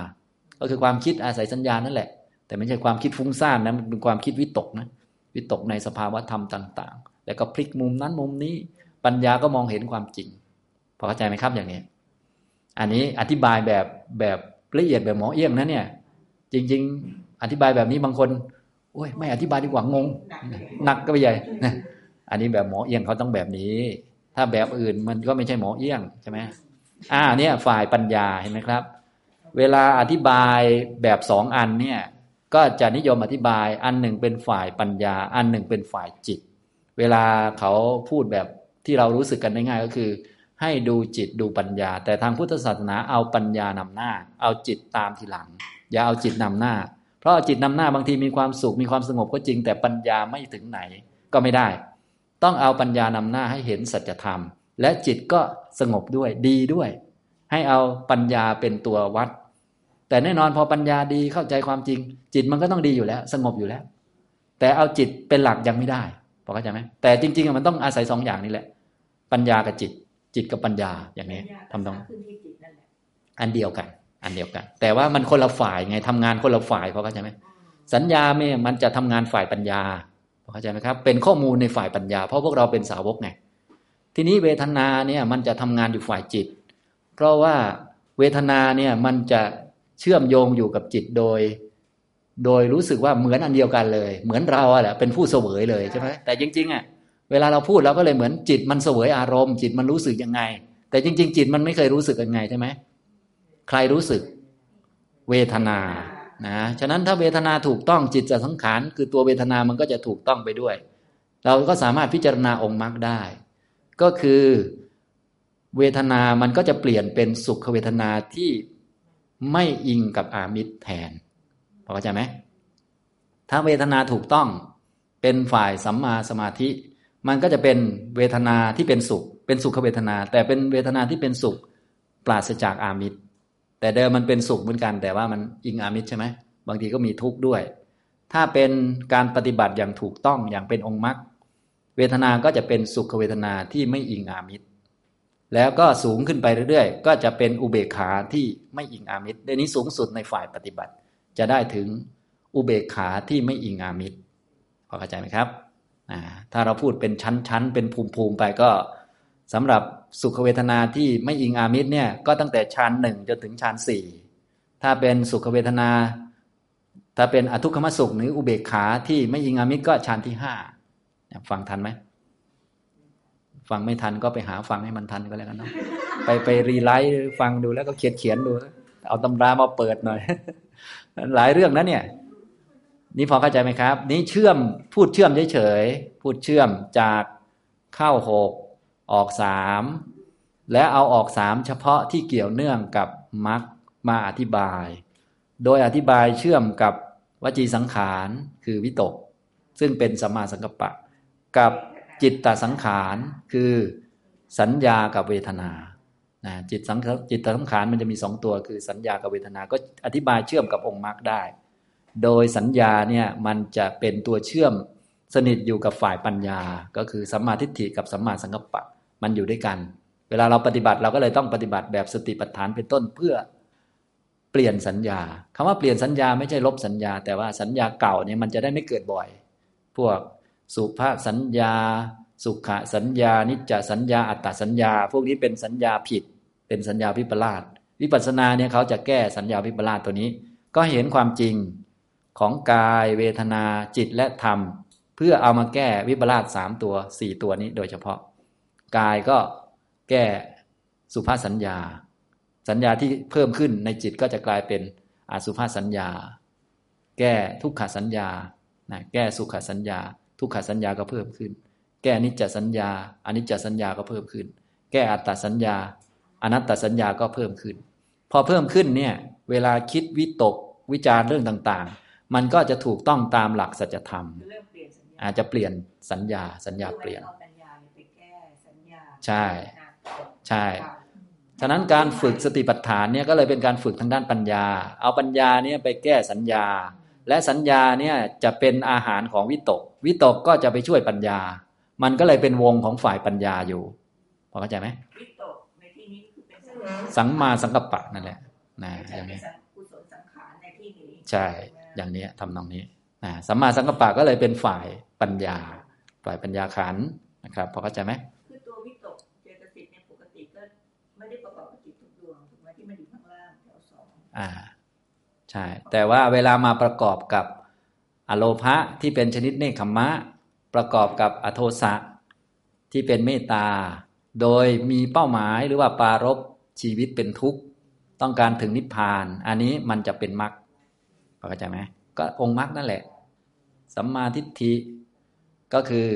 ก็คือความคิดอาศัยสัญญานั่นแหละ แต่ไม่ใช่ความคิดฟุ้งซ่านนะมันเป็นความคิดวิตกนะวิตกในสภาวะธรรมต่าง ๆ แล้วก็พลิกมุมนั้นมุมนี้ ปัญญาก็มองเห็นความจริงพอเข้าใจไหมครับอย่างนี้ อันนี้อธิบายแบบแบบละเอียดแบบหมอเอี้ยงนะเนี่ย จริง ๆ อธิบายแบบนี้บางคนโอ้ยไม่อธิบายดีกว่างงหนักก็ไปใหญ่นะอันนี้แบบหมอเอี้ยงเขาต้องแบบนี้ ถ้าแบบอื่นมันก็ไม่ใช่หมอเอี้ยงใช่ไหมอ่าเนี่ยฝ่ายปัญญาเห็นไหมครับ เวลาอธิบายแบบสองอันเนี่ย ก็จะนิยมอธิบาย อันหนึ่งเป็นฝ่ายปัญญา อันหนึ่งเป็นฝ่ายจิต เวลาเขาพูดแบบที่เรารู้สึกกันง่ายๆก็คือ ให้ดูจิตดูปัญญา แต่ทางพุทธศาสนาเอาปัญญานำหน้า เอาจิตตามทีหลัง อย่าเอาจิตนำหน้า เพราะจิตนำหน้าบางทีมีความสุขมีความสงบก็จริง แต่ปัญญาไม่ถึงไหนก็ไม่ได้ ต้องเอาปัญญานำหน้าให้เห็นสัจธรรม และจิตก็สงบด้วยดีด้วย ให้เอาปัญญาเป็นตัววัด แต่แน่นอนพอปัญญาดีเข้าใจความจริง จิตมันก็ต้องดีอยู่แล้ว สงบอยู่แล้ว แต่เอาจิตเป็นหลักยังไม่ได้พอเข้าใจไหมแต่จริงๆมันต้องอาศัยสองอย่างนี้แหละ ปัญญากับจิต จิตกับปัญญาอย่างนี้ทำตรงอันเดียวกัน อันเดียวกัน แต่ว่ามันคนละฝ่ายไงทำงานคนละฝ่ายพอเข้าใจไหมสัญญาเม่มันจะทำงานฝ่ายปัญญาพอเข้าใจไหมครับ เป็นข้อมูลในฝ่ายปัญญา เพราะพวกเราเป็นสาวกไงทีนี้เวทนาเนี่ยมันจะทำงานอยู่ฝ่ายจิต เพราะว่าเวทนาเนี่ยมันจะ เชื่อมโยงอยู่กับจิตโดย โดยรู้สึกว่าเหมือนอันเดียวกันเลย เหมือนเราอะแหละเป็นผู้เสวยเลยใช่ไหมแต่จริงๆอะเวลาเราพูดเราก็เลยเหมือนจิตมันเสวยอารมณ์ จิตมันรู้สึกยังไง แต่จริง ๆ จิตมันไม่เคยรู้สึกยังไงใช่ไหมใครรู้สึกเวทนานะฉะนั้นถ้าเวทนาถูกต้องจิตจะสังขารคือตัวเวทนามันก็จะถูกต้องไปด้วย เราก็สามารถพิจารณาองค์มรรคได้ ก็คือเวทนามันก็จะเปลี่ยนเป็นสุขเวทนาที่ ไม่อิงกับอามิตรแทนพอเข้าใจไหมถ้าเวทนาถูกต้องเป็นฝ่ายสัมมาสมาธิ มันก็จะเป็นเวทนาที่เป็นสุข เป็นสุขเวทนา แต่เป็นเวทนาที่เป็นสุข ปราศจากอามิตร แต่เดิมมันเป็นสุขเหมือนกัน แต่ว่ามันอิงอามิตรใช่ไหมบางทีก็มีทุกข์ด้วย ถ้าเป็นการปฏิบัติอย่างถูกต้องอย่างเป็นองค์มรรคเวทนาก็จะเป็นสุขเวทนาที่ไม่อิงอามิตร แล้วก็สูงขึ้นไปเรื่อยๆ ก็จะเป็นอุเบกขาที่ไม่อิงอามิตรในนี้สูงสุดในฝ่ายปฏิบัติ จะได้ถึงอุเบกขาที่ไม่อิงอามิตรพอเข้าใจไหมครับ ถ้าเราพูดเป็นชั้นๆ เป็นภูมิๆไปก็สำหรับสุขเวทนาที่ไม่อิงอามิตรเนี่ยก็ตั้งแต่ชั้นหนึ่งจนถึงชั้นสี่ถ้าเป็นสุขเวทนา ถ้าเป็นอทุกขมสุขหรืออุเบกขาที่ไม่อิงอามิตรก็ชั้นที่ห้าฟังทันไหม ฟังไม่ทันก็ไปหาฟังให้มันทันก็แล้วกันเนาะไปไปรีไลท์ฟังดูแล้วก็เขียนเขียนดู เอาตำรามาเปิดหน่อย หลายเรื่องนะเนี่ย นี่พอเข้าใจไหมครับ นี่เชื่อมพูดเชื่อมเฉยๆพูดเชื่อมจากเข้าหกออกสามและเอาออกสามเฉพาะที่เกี่ยวเนื่องกับมรรคมาอธิบาย โดยอธิบายเชื่อมกับวจีสังขารคือวิตก ซึ่งเป็นสัมมาสังกัปปะ กับ จิตตสังขารคือสัญญากับเวทนานะจิตสังจิตตสังขารมันจะมีสองตัวคือสัญญากับเวทนา ก็อธิบายเชื่อมกับองค์มรรคได้ โดยสัญญาเนี่ยมันจะเป็นตัวเชื่อมสนิทอยู่กับฝ่ายปัญญา ก็คือสัมมาทิฏฐิกับสัมมาสังกัปปะ มันอยู่ด้วยกัน เวลาเราปฏิบัติเราก็เลยต้องปฏิบัติแบบสติปัฏฐานเป็นต้นเพื่อเปลี่ยนสัญญาคำว่าเปลี่ยนสัญญาไม่ใช่ลบสัญญา แต่ว่าสัญญาเก่าเนี่ยมันจะได้ไม่เกิดบ่อย พวก สุภาพสัญญา สุขสัญญา นิจจสัญญา อัตตสัญญา พวกนี้เป็นสัญญาผิด เป็นสัญญาวิปลาสวิปัสสนาเนี่ยเขาจะแก้สัญญาวิปลาสตัวนี้ ก็เห็นความจริงของกายเวทนาจิตและธรรม เพื่อเอามาแก้วิปลาสสามตัวสี่ตัวนี้โดยเฉพาะ กายก็แก้สุภาษสัญญา สัญญาที่เพิ่มขึ้นในจิตก็จะกลายเป็นอสุภาษสัญญา แก้ทุกขสัญญานะแก้สุขสัญญา ทุกขสัญญาก็เพิ่มขึ้น แก้นิจจสัญญาอนิจจสัญญาก็เพิ่มขึ้น แก้อัตตสัญญา อนัตตสัญญาก็เพิ่มขึ้น พอเพิ่มขึ้นเนี่ยเวลาคิดวิตกวิจารเรื่องต่างๆ มันก็จะถูกต้องตามหลักสัจธรรมคือเริ่มเปลี่ยนสัญญาอาจจะเปลี่ยนสัญญาสัญญาเปลี่ยนอาปัญญาไปแก้สัญญาใช่นะใช่ค่ะฉะนั้นการฝึกสติปัฏฐานเนี่ยก็เลยเป็นการฝึกทางด้านปัญญา เอาปัญญาเนี่ยไปแก้สัญญา และสัญญาเนี่ยจะเป็นอาหารของวิตก วิตกก็จะไปช่วยปัญญา มันก็เลยเป็นวงของฝ่ายปัญญาอยู่พอเข้าใจไหมวิตกในที่นี้คือเป็นสัญญาสังมาสังกัปปะนั่นแหละนะไม่ใช่อย่างเป็นนี้สังกุศลสังขารในที่นี้ใช่ อย่างนี้ทำนองนี้นะสัมมาสังกัปปะก็เลยเป็นฝ่ายปัญญา ฝ่ายปัญญาขันธ์นะครับพอเข้าใจไหมคือตัววิตกเจตสิกเนี่ยปกติก็ไม่ได้ประกอบกับจิตทุกดวงถูกไหมที่มันอยู่ข้างล่างแถวสองอ่า ใช่ แต่ว่าเวลามาประกอบกับ อโลภะที่เป็นชนิดเนคขมมะ ประกอบกับอโทสะที่เป็นเมตตา โดยมีเป้าหมายหรือว่าปรารบชีวิตเป็นทุกข์ ต้องการถึงนิพพาน อันนี้มันจะเป็นมรรคเข้าใจไหมก็องค์มรรคนั่นแหละ สัมมาทิฏฐิก็คือ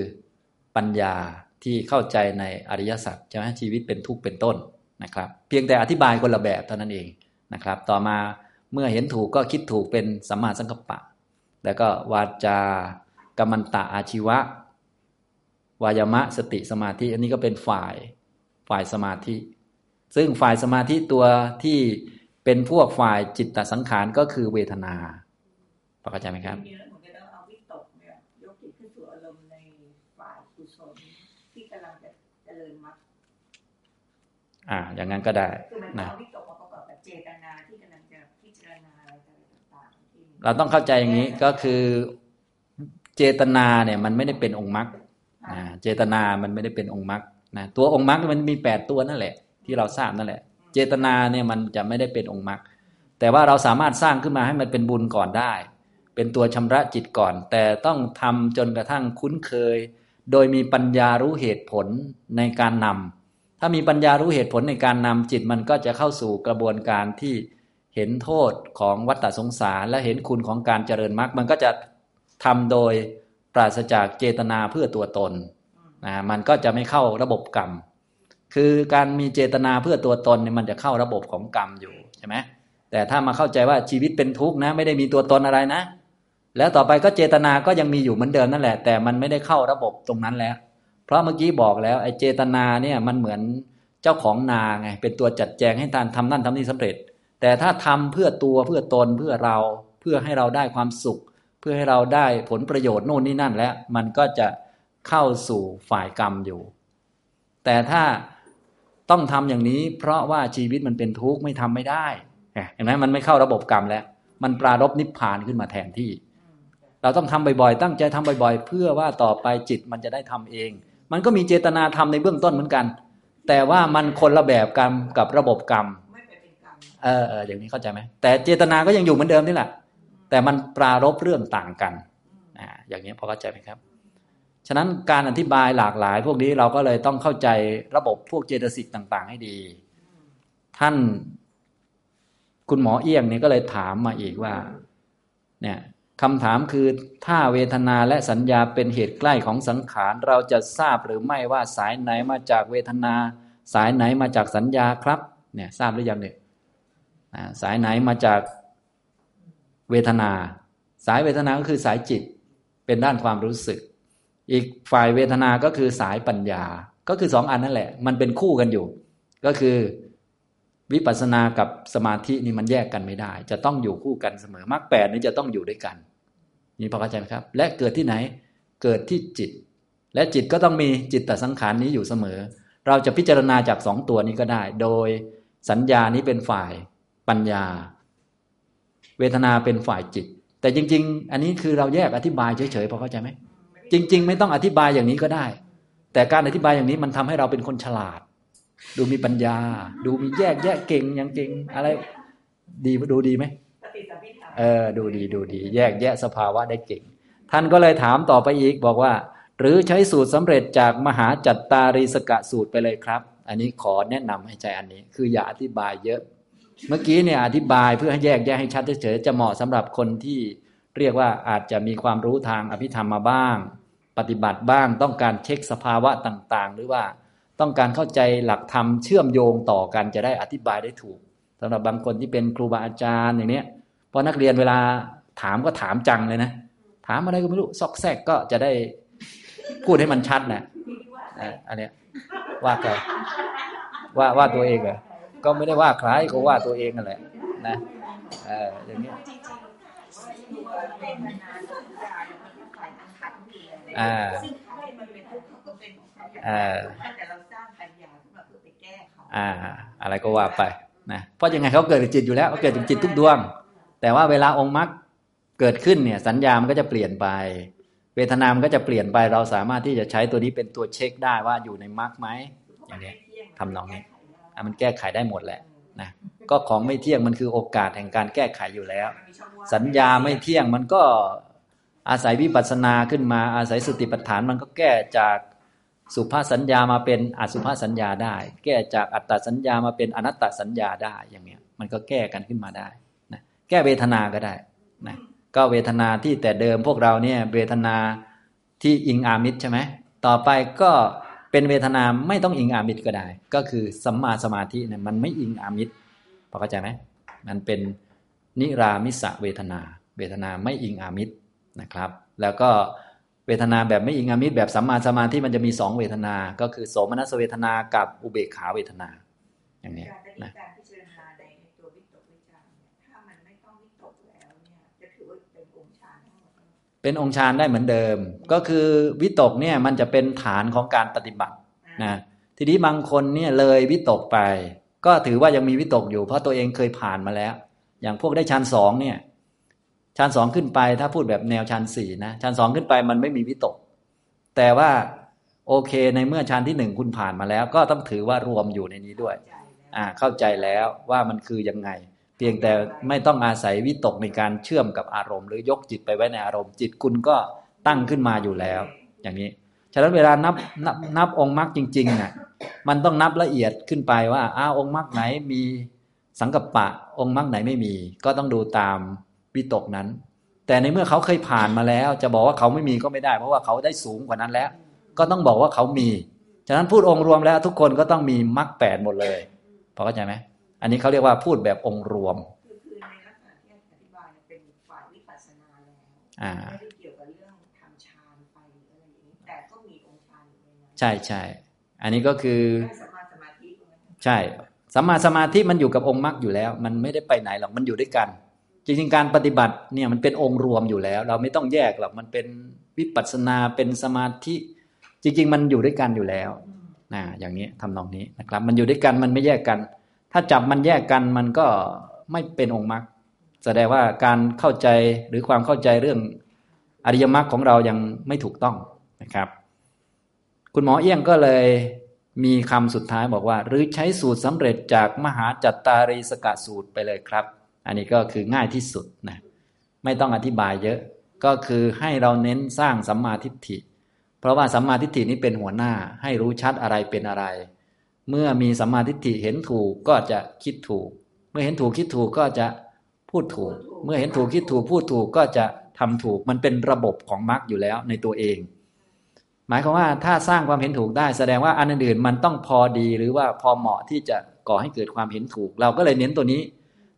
ปัญญาที่เข้าใจในอริยสัจใช่ไหมชีวิตเป็นทุกข์เป็นต้นนะครับ เพียงแต่อธิบายคนละแบบเท่านั้นเองนะครับ ต่อมาเมื่อเห็นถูกก็คิดถูกเป็นสัมมาสังกัปปะ แล้วก็วาจากรรมันตะอาชีวะ วายามะสติสมาธิ อันนี้ก็เป็นฝ่ายฝ่ายสมาธิ ซึ่งฝ่ายสมาธิตัวที่เป็นพวกฝ่ายจิตตสังขารก็คือเวทนาพอเข้าใจไหมครับจริงๆแล้วเหมือนกับต้องเอาวิตกเนี่ยยกจิตขึ้นสู่อารมณ์ในฝ่ายกุศลที่กำลังจะเจริญมรรคอ่า อย่างนั้นก็ได้คือมันนะ เราต้องเข้าใจอย่างนี้ก็คือเจตนาเนี่ยมันไม่ได้เป็นองค์มรรคนะเจตนามันไม่ได้เป็นองค์มรรคนะตัวองค์มรรคมันมีแปดตัวนั่นแหละ ที่เราทราบนั่นแหละ เจตนาเนี่ยมันจะไม่ได้เป็นองค์มรรคแต่ว่าเราสามารถสร้างขึ้นมาให้มันเป็นบุญก่อนได้ เป็นตัวชำระจิตก่อน แต่ต้องทำจนกระทั่งคุ้นเคย โดยมีปัญญารู้เหตุผลในการนำถ้ามีปัญญารู้เหตุผลในการนำจิตมันก็จะเข้าสู่กระบวนการที่ เห็นโทษของวัฏฏสงสาร และเห็นคุณของการเจริญมรรคมันก็จะทำโดยปราศจากเจตนาเพื่อตัวตนนะมันก็จะไม่เข้าระบบกรรม คือการมีเจตนาเพื่อตัวตนเนี่ยมันจะเข้าระบบของกรรมอยู่ใช่ไหมแต่ถ้ามาเข้าใจว่าชีวิตเป็นทุกข์นะ ไม่ได้มีตัวตนอะไรนะ แล้วต่อไปก็เจตนาก็ยังมีอยู่เหมือนเดิมนั่นแหละ แต่มันไม่ได้เข้าระบบตรงนั้นแล้ว เพราะเมื่อกี้บอกแล้วไอ้เจตนาเนี่ยมันเหมือนเจ้าของนาไงเป็นตัวจัดแจงให้ทานทำนั่นทำนี่สำเร็จ แต่ถ้าทำเพื่อตัวเพื่อตนเพื่อเราเพื่อให้เราได้ความสุข เพื่อให้เราได้ผลประโยชน์โน่นนี่นั่นแล้ว มันก็จะเข้าสู่ฝ่ายกรรมอยู่ แต่ถ้าต้องทำอย่างนี้ เพราะว่าชีวิตมันเป็นทุกข์ไม่ทำไม่ได้เห็นไหมมันไม่เข้าระบบกรรมแล้ว มันปรารบนิพพานขึ้นมาแทนที่ เราต้องทำบ่อยๆ ตั้งใจทำบ่อยๆ เพื่อว่าต่อไปจิตมันจะได้ทำเอง มันก็มีเจตนาทำในเบื้องต้นเหมือนกัน แต่ว่ามันคนละแบบกรรมกับระบบกรรม เออเอออย่างนี้เข้าใจไหมแต่เจตนาก็ยังอยู่เหมือนเดิมนี่แหละ แต่มันปรารบเรื่องต่างกันอ่าอย่างนี้พอเข้าใจไหมครับ ฉะนั้นการอธิบายหลากหลาย พวกนี้เราก็เลยต้องเข้าใจระบบพวกเจตสิกต่าง ๆ ให้ดี ท่าน คุณหมอเอี้ยงเนี่ยก็เลยถามมาอีกว่า เนี่ยคำถามคือถ้าเวทนาและสัญญาเป็นเหตุใกล้ของสังขาร เราจะทราบหรือไม่ว่าสายไหนมาจากเวทนา สายไหนมาจากสัญญาครับ เนี่ยทราบหรือยังเนี่ย สายไหนมาจากเวทนา สายเวทนาก็คือสายจิตเป็นด้านความรู้สึก อีกฝ่ายเวทนาก็คือสายปัญญา ก็คือสองอันนั่นแหละ มันเป็นคู่กันอยู่ ก็คือวิปัสสนากับสมาธินี่มันแยกกันไม่ได้ จะต้องอยู่คู่กันเสมอมรรคแปดนี่จะต้องอยู่ด้วยกัน นี่พอเข้าใจไหมครับ และเกิดที่ไหนเกิดที่จิต และจิตก็ต้องมีจิตตสังขารนี้อยู่เสมอ เราจะพิจารณาจากสองตัวนี้ก็ได้ โดยสัญญานี้เป็นฝ่าย ปัญญา เวทนาเป็นฝ่ายจิต แต่จริง ๆ อันนี้คือเราแยกอธิบายเฉยๆพอเข้าใจไหมไม่ได้จริง ๆ ไม่ต้องอธิบายอย่างนี้ก็ได้ แต่การอธิบายอย่างนี้มันทำให้เราเป็นคนฉลาด ดูมีปัญญา ดูมีแยกแยะเก่งอย่างเก่งอะไร ดีดูดีไหมปฏิสัมพิธาเออ ดูดีดูดี แยกแยะสภาวะได้เก่ง ท่านก็เลยถามต่อไปอีกบอกว่า หรือใช้สูตรสำเร็จจากมหาจัตตารีสกะสูตรไปเลยครับ อันนี้ขอแนะนำให้ใจอันนี้ คืออย่าอธิบายเยอะ เมื่อกี้เนี่ยอธิบายเพื่อให้แยกแยะให้ชัดเฉยๆจะเหมาะสำหรับคนที่เรียกว่าอาจจะมีความรู้ทางอภิธรรมมาบ้าง ปฏิบัติบ้าง ต้องการเช็คสภาวะต่าง ๆ หรือว่าต้องการเข้าใจหลักธรรมเชื่อมโยงต่อกันจะได้อธิบายได้ถูกสำหรับบางคนที่เป็นครูบาอาจารย์อย่างเนี้ยพอนักเรียนเวลาถามก็ถามจังเลยนะ ถามอะไรก็ไม่รู้ซอกแซกก็จะได้พูดให้มันชัดนะที่ว่าอะอันเนี้ยว่าใครว่าว่าตัวเองเหรอ ก็ไม่ได้ว่าใครก็ว่าตัวเองนั่นแหละนะเอออย่างนี้อ่างมันก็ฝ่ายทางขันอยู่เลยอ่าซึ่งให้มันเป็นทุกข์เขาก็เป็นของเขาอย่างอ่านั้นแต่เราสร้างปัญญาเพื่อไปแก้เขาอ่า อะไรก็ว่าไปนะเพราะยังไงเขาเกิดจากจิตอยู่แล้วเขาเกิดจากจิตทุกดวง แต่ว่าเวลาองค์มรรคเกิดขึ้นเนี่ย สัญญามันก็จะเปลี่ยนไป เวทนามันก็จะเปลี่ยนไปเราสามารถที่จะใช้ตัวนี้เป็นตัวเช็คได้ว่าอยู่ในมรรคไหมอย่างเนี้ยทำนองนี้ มันแก้ไขได้หมดแหละนะก็ของไม่เที่ยงมันคือโอกาสแห่งการแก้ไขอยู่แล้ว สัญญาไม่เที่ยงมันก็อาศัยวิปัสสนาขึ้นมาอาศัยสติปัฏฐานมันก็แก้จากสุภาษสัญญามาเป็นอสุภาษสัญญาได้ แก้จากอัตตสัญญามาเป็นอนัตตสัญญาได้อย่างเนี้ยมันก็แก้กันขึ้นมาได้นะแก้เวทนาก็ได้นะก็เวทนาที่แต่เดิมพวกเราเนี่ยเวทนาที่อิงอามิตรใช่ไหมต่อไปก็ เป็นเวทนาไม่ต้องอิงอามิตรก็ได้ ก็คือสัมมาสมาธิเนี่ยมันไม่อิงอามิตรพอเข้าใจไหมมันเป็นนิรามิสะเวทนา เวทนาไม่อิงอามิตรนะครับ แล้วก็เวทนาแบบไม่อิงอามิตรแบบสัมมาสมาธิมันจะมีสองเวทนา ก็คือโสมนัสเวทนากับอุเบกขาเวทนาอย่างนี้นะ เลยเป็นองค์ฌานได้เหมือนเดิม ก็คือวิตกเนี่ยมันจะเป็นฐานของการปฏิบัตินะทีนี้บางคนเนี่ยเลยวิตกไป ก็ถือว่ายังมีวิตกอยู่ เพราะตัวเองเคยผ่านมาแล้ว อย่างพวกได้ฌานสองเนี่ยฌานสองขึ้นไปถ้าพูดแบบแนวฌานสี่นะฌานสองขึ้นไปมันไม่มีวิตก แต่ว่าโอเคในเมื่อฌานที่หนึ่งคุณผ่านมาแล้ว ก็ต้องถือว่ารวมอยู่ในนี้ด้วยใจแล้วอ่าเข้าใจแล้วว่ามันคือยังไง เพียงแต่ไม่ต้องอาศัยวิตกในการเชื่อมกับอารมณ์ หรือยกจิตไปไว้ในอารมณ์ จิตคุณก็ตั้งขึ้นมาอยู่แล้ว อย่างนี้ ฉะนั้นเวลานับนับนับองค์มรรคจริงๆน่ะมันต้องนับละเอียดขึ้นไปว่าอ้าองค์มรรคไหนมีสังกัปปะ องค์มรรคไหนไม่มี ก็ต้องดูตามวิตกนั้น แต่ในเมื่อเขาเคยผ่านมาแล้ว จะบอกว่าเขาไม่มีก็ไม่ได้ เพราะว่าเขาได้สูงกว่านั้นแล้ว ก็ต้องบอกว่าเขามี ฉะนั้นพูดองค์รวมแล้วทุกคนก็ต้องมีมรรคแปดหมดเลยพอเข้าใจไหม อันนี้เขาเรียกว่าพูดแบบองค์รวมคือคือในลักษณะที่อธิบายเนี่ยเป็นฝ่ายวิปัสสนาแล้วอ่าไม่ได้เกี่ยวกับเรื่องทำฌานไปหรืออะไรอย่างนี้แต่ก็มีองค์ฌานอยู่ในนั้นใช่ใช่อันนี้ก็คือได้สมาสมาธิตรงนั้นใช่สัมมาสมาธิมันอยู่กับองค์มรรคอยู่แล้ว มันไม่ได้ไปไหนหรอกมันอยู่ด้วยกัน จริงๆการปฏิบัติเนี่ยมันเป็นองค์รวมอยู่แล้ว เราไม่ต้องแยกหรอกมันเป็นวิปัสสนาเป็นสมาธิจริง ๆ มันอยู่ด้วยกันอยู่แล้วนะอย่างนี้ทำนองนี้นะครับ มันอยู่ด้วยกันมันไม่แยกกัน ถ้าจับมันแยกกันมันก็ไม่เป็นองค์มรรคแสดงว่าการเข้าใจหรือความเข้าใจเรื่องอริยมรรคของเรายังไม่ถูกต้องนะครับ คุณหมอเอี้ยงก็เลยมีคำสุดท้ายบอกว่า หรือใช้สูตรสำเร็จจากมหาจัตตารีสกะสูตรไปเลยครับ อันนี้ก็คือง่ายที่สุดนะไม่ต้องอธิบายเยอะก็คือให้เราเน้นสร้างสัมมาทิฏฐิ เพราะว่าสัมมาทิฏฐินี้เป็นหัวหน้าให้รู้ชัดอะไรเป็นอะไร เมื่อมีสัมมาทิฏฐิเห็นถูกก็จะคิดถูก เมื่อเห็นถูกคิดถูกก็จะพูดถูก เมื่อเห็นถูกคิดถูกพูดถูกก็จะทำถูก มันเป็นระบบของมรรคอยู่แล้วในตัวเอง หมายความว่าถ้าสร้างความเห็นถูกได้ แสดงว่าอันอื่นมันต้องพอดีหรือว่าพอเหมาะที่จะก่อให้เกิดความเห็นถูก เราก็เลยเน้นตัวนี้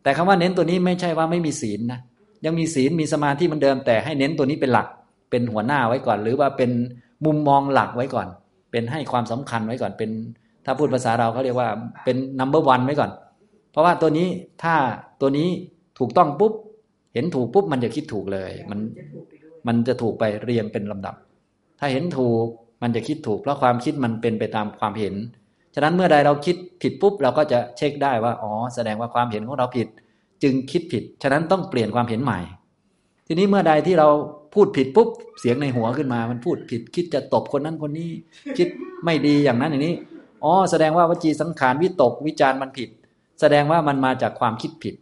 แต่คำว่าเน้นตัวนี้ไม่ใช่ว่าไม่มีศีลนะยังมีศีลมีสมาธิมันเดิม แต่ให้เน้นตัวนี้เป็นหลัก เป็นหัวหน้าไว้ก่อน หรือว่าเป็นมุมมองหลักไว้ก่อน เป็นให้ความสำคัญไว้ก่อนเป็น ถ้าพูดภาษาเราเขาเรียกว่าเป็น number one ไว้ก่อน เพราะว่าตัวนี้ถ้าตัวนี้ถูกต้องปุ๊บ เห็นถูกปุ๊บมันจะคิดถูกเลย มันจะถูกไปด้วยมันจะถูกไปเรียงเป็นลำดับ ถ้าเห็นถูกมันจะคิดถูก เพราะความคิดมันเป็นไปตามความเห็น ฉะนั้นเมื่อใดเราคิดผิดปุ๊บเราก็จะเช็คได้ว่าอ๋อแสดงว่าความเห็นของเราผิด จึงคิดผิด ฉะนั้นต้องเปลี่ยนความเห็นใหม่ ทีนี้เมื่อใดที่เราพูดผิดปุ๊บเสียงในหัวขึ้นมา มันพูดผิด คิดจะตบคนนั้นคนนี้ คิดไม่ดีอย่างนั้นอย่างนี้ อ๋อแสดงว่าวจีสังขารวิตกวิจารมันผิด แสดงว่ามันมาจากความคิดผิด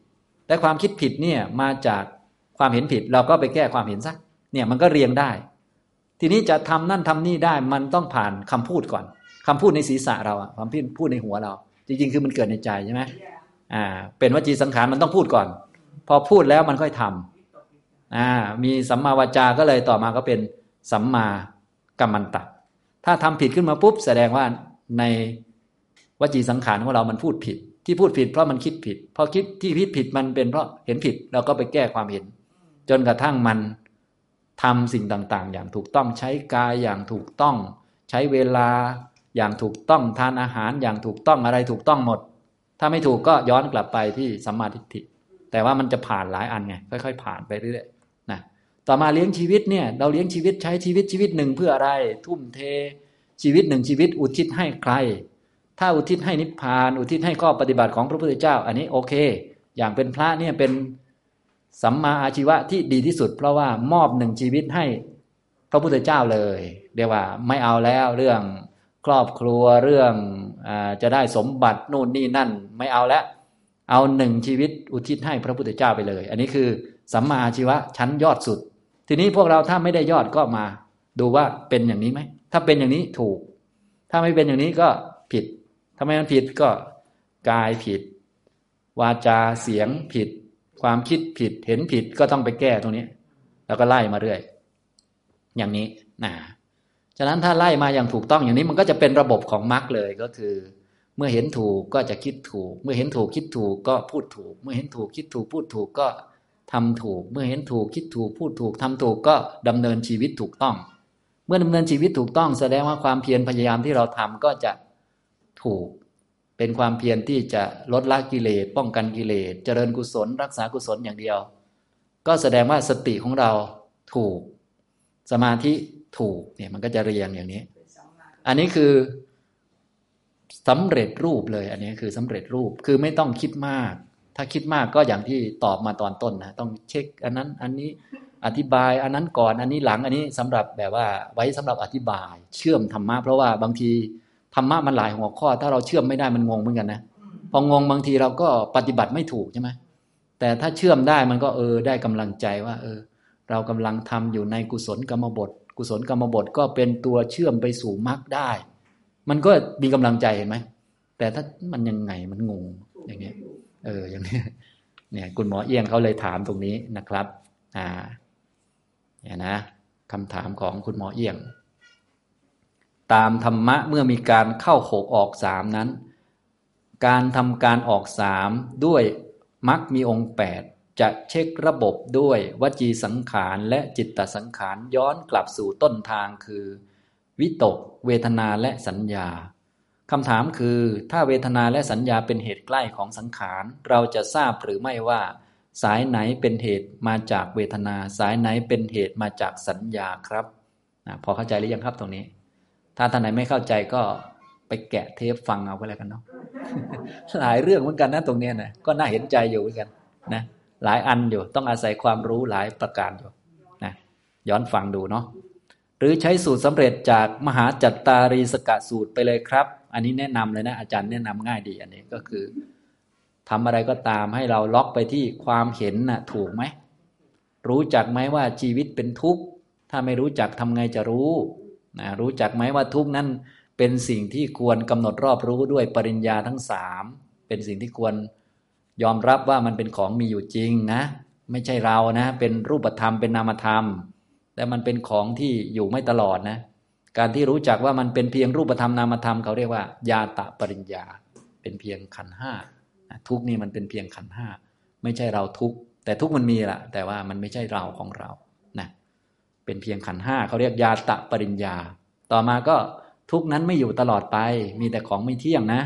แต่ความคิดผิดเนี่ยมาจากความเห็นผิด เราก็ไปแก้ความเห็นซะเนี่ยมันก็เรียงได้ ทีนี้จะทำนั่นทำนี่ได้มันต้องผ่านคำพูดก่อนคำพูดในศีรษะเราอะความพูดในหัวเรา จริงๆ คือมันเกิดในใจใช่ไหมอ่า เป็นวจีสังขารมันต้องพูดก่อน พอพูดแล้วมันค่อยทำอ่ามีสัมมาวาจาก็เลยต่อมาก็เป็นสัมมากัมมันตะ ถ้าทำผิดขึ้นมาปุ๊บ แสดงว่า ในวจีสังขารของเรามันพูดผิด ที่พูดผิดเพราะมันคิดผิดพอคิดที่ผิดผิดมันเป็นเพราะเห็นผิดเราก็ไปแก้ความเห็น จนกระทั่งมันทำสิ่งต่าง ๆ อย่างถูกต้องใช้กายอย่างถูกต้อง ใช้เวลาอย่างถูกต้องทานอาหารอย่างถูกต้องอะไรถูกต้องหมด ถ้าไม่ถูกก็ย้อนกลับไปที่สัมมาทิฏฐิแต่ว่ามันจะผ่านหลายอันไงค่อย ๆ ผ่านไปเรื่อยๆนะต่อมาเลี้ยงชีวิตเนี่ย เราเลี้ยงชีวิตใช้ชีวิตชีวิตหนึ่งเพื่ออะไร ทุ่มเท ชีวิตหนึ่งชีวิตอุทิศให้ใคร ถ้าอุทิศให้นิพพาน อุทิศให้ข้อปฏิบัติของพระพุทธเจ้า อันนี้โอเค อย่างเป็นพระเนี่ยเป็นสัมมาอาชีวะที่ดีที่สุด เพราะว่ามอบหนึ่งชีวิตให้พระพุทธเจ้าเลยเรียกว่าไม่เอาแล้วเรื่องครอบครัวเรื่องอจะได้สมบัตินู่นนี่นั่น ไม่เอาแล้วเอาหนึ่งชีวิตอุทิศให้พระพุทธเจ้าไปเลย อันนี้คือสัมมาอาชีวะชั้นยอดสุด ทีนี้พวกเราถ้าไม่ได้ยอดก็มา ดูว่าเป็นอย่างนี้ไหม ถ้าเป็นอย่างนี้ถูก ถ้าไม่เป็นอย่างนี้ก็ผิดทำไมมันผิดก็กายผิด วาจาเสียงผิด ความคิดผิดเห็นผิดก็ต้องไปแก้ตรงนี้ แล้วก็ไล่มาเรื่อย อย่างนี้นะฉะนั้นถ้าไล่มาอย่างถูกต้องอย่างนี้มันก็จะเป็นระบบของมรรคเลยก็คือ เมื่อเห็นถูกก็จะคิดถูก เมื่อเห็นถูกคิดถูกก็พูดถูก เมื่อเห็นถูกคิดถูกพูดถูกก็ทำถูก เมื่อเห็นถูกคิดถูกพูดถูกทำถูกก็ดำเนินชีวิตถูกต้อง มื่อดำเนินชีวิตถูกต้องแสดงว่าความเพียรพยายามที่เราทำก็จะถูกเป็นความเพียรที่จะลดละกิเลสป้องกันกิเลสเจริญกุศล รักษากุศลอย่างเดียว ก็แสดงว่าสติของเราถูกสมาธิถูกเนี่ยมันก็จะเรียงอย่างนี้ อันนี้คือสำเร็จรูปเลย อันนี้คือสำเร็จรูปคือไม่ต้องคิดมาก ถ้าคิดมากก็อย่างที่ตอบมาตอนต้นนะต้องเช็ค อันนั้น อันนี้ อธิบายอันนั้นก่อนอันนี้หลังอันนี้สำหรับแบบว่าไว้สำหรับอธิบาย เชื่อมธรรมะเพราะว่าบางทีธรรมะมันหลายหัวข้อ ถ้าเราเชื่อมไม่ได้มันงงเหมือนกันนะพองงบางทีเราก็ปฏิบัติไม่ถูกใช่ไหมแต่ถ้าเชื่อมได้มันก็เออได้กำลังใจว่า เออ เรากำลังทำอยู่ในกุศลกรรมบท กุศลกรรมบทก็เป็นตัวเชื่อมไปสู่มรรคได้ มันก็มีกำลังใจเห็นไหมแต่ถ้ามันยังไงมันงงอย่างเงี้ย เอออย่างนี้เนี่ย คุณหมอเอี้ยงเขาเลยถามตรงนี้นะครับ อ่า เนี่ยนะคำถามของคุณหมอเอี้ยง ตามธรรมะเมื่อมีการเข้าหกออกสามนั้น การทำการออกสามด้วยมรรคมีองค์แปดจะเช็คระบบด้วยวจีสังขารและจิตตสังขารย้อนกลับสู่ต้นทางคือ วิตก เวทนาและสัญญาคำถามคือ ถ้าเวทนาและสัญญาเป็นเหตุใกล้ของสังขาร เราจะทราบหรือไม่ว่า สายไหนเป็นเหตุมาจากเวทนา สายไหนเป็นเหตุมาจากสัญญาครับนะพอเข้าใจหรือยังครับตรงนี้ ถ้าท่านไหนไม่เข้าใจก็ไปแกะเทปฟังเอาก็แล้วกันเนาะหลายเรื่องเหมือนกันนะตรงนี้นะก็น่าเห็นใจอยู่เหมือนกันนะหลายอันอยู่ต้องอาศัยความรู้หลายประการอยู่นะย้อนฟังดูเนาะหรือใช้สูตรสำเร็จจากมหาจัตตารีสกะสูตรไปเลยครับ อันนี้แนะนำเลยนะอาจารย์แนะนำง่ายดีอันนี้ก็คือ ทำอะไรก็ตามให้เราล็อกไปที่ความเห็นนะ่ะถูกไหม รู้จักไหมว่าชีวิตเป็นทุกข์ถ้าไม่รู้จักทำไงจะรู้นะรู้จักไหมว่าทุกข์นั้นเป็นสิ่งที่ควรกำหนดรอบรู้ด้วยปริญญาทั้งสามเป็นสิ่งที่ควรยอมรับว่ามันเป็นของมีอยู่จริงนะ ไม่ใช่เรานะ เป็นรูปธรรมเป็นนามธรรม แต่มันเป็นของที่อยู่ไม่ตลอดนะ การที่รู้จักว่ามันเป็นเพียงรูปธรรมนามธรรมเขาเรียกว่ายาตะปริญญา เป็นเพียงขันห้า ทุกนี่มันเป็นเพียงขันห้าไม่ใช่เราทุกแต่ทุกมันมีละแต่ว่ามันไม่ใช่เราของเรานะเป็นเพียงขันห้าเขาเรียกยาตะปริญญา ต่อมาก็ทุกนั้นไม่อยู่ตลอดไป มีแต่ของไม่เที่ยงนะ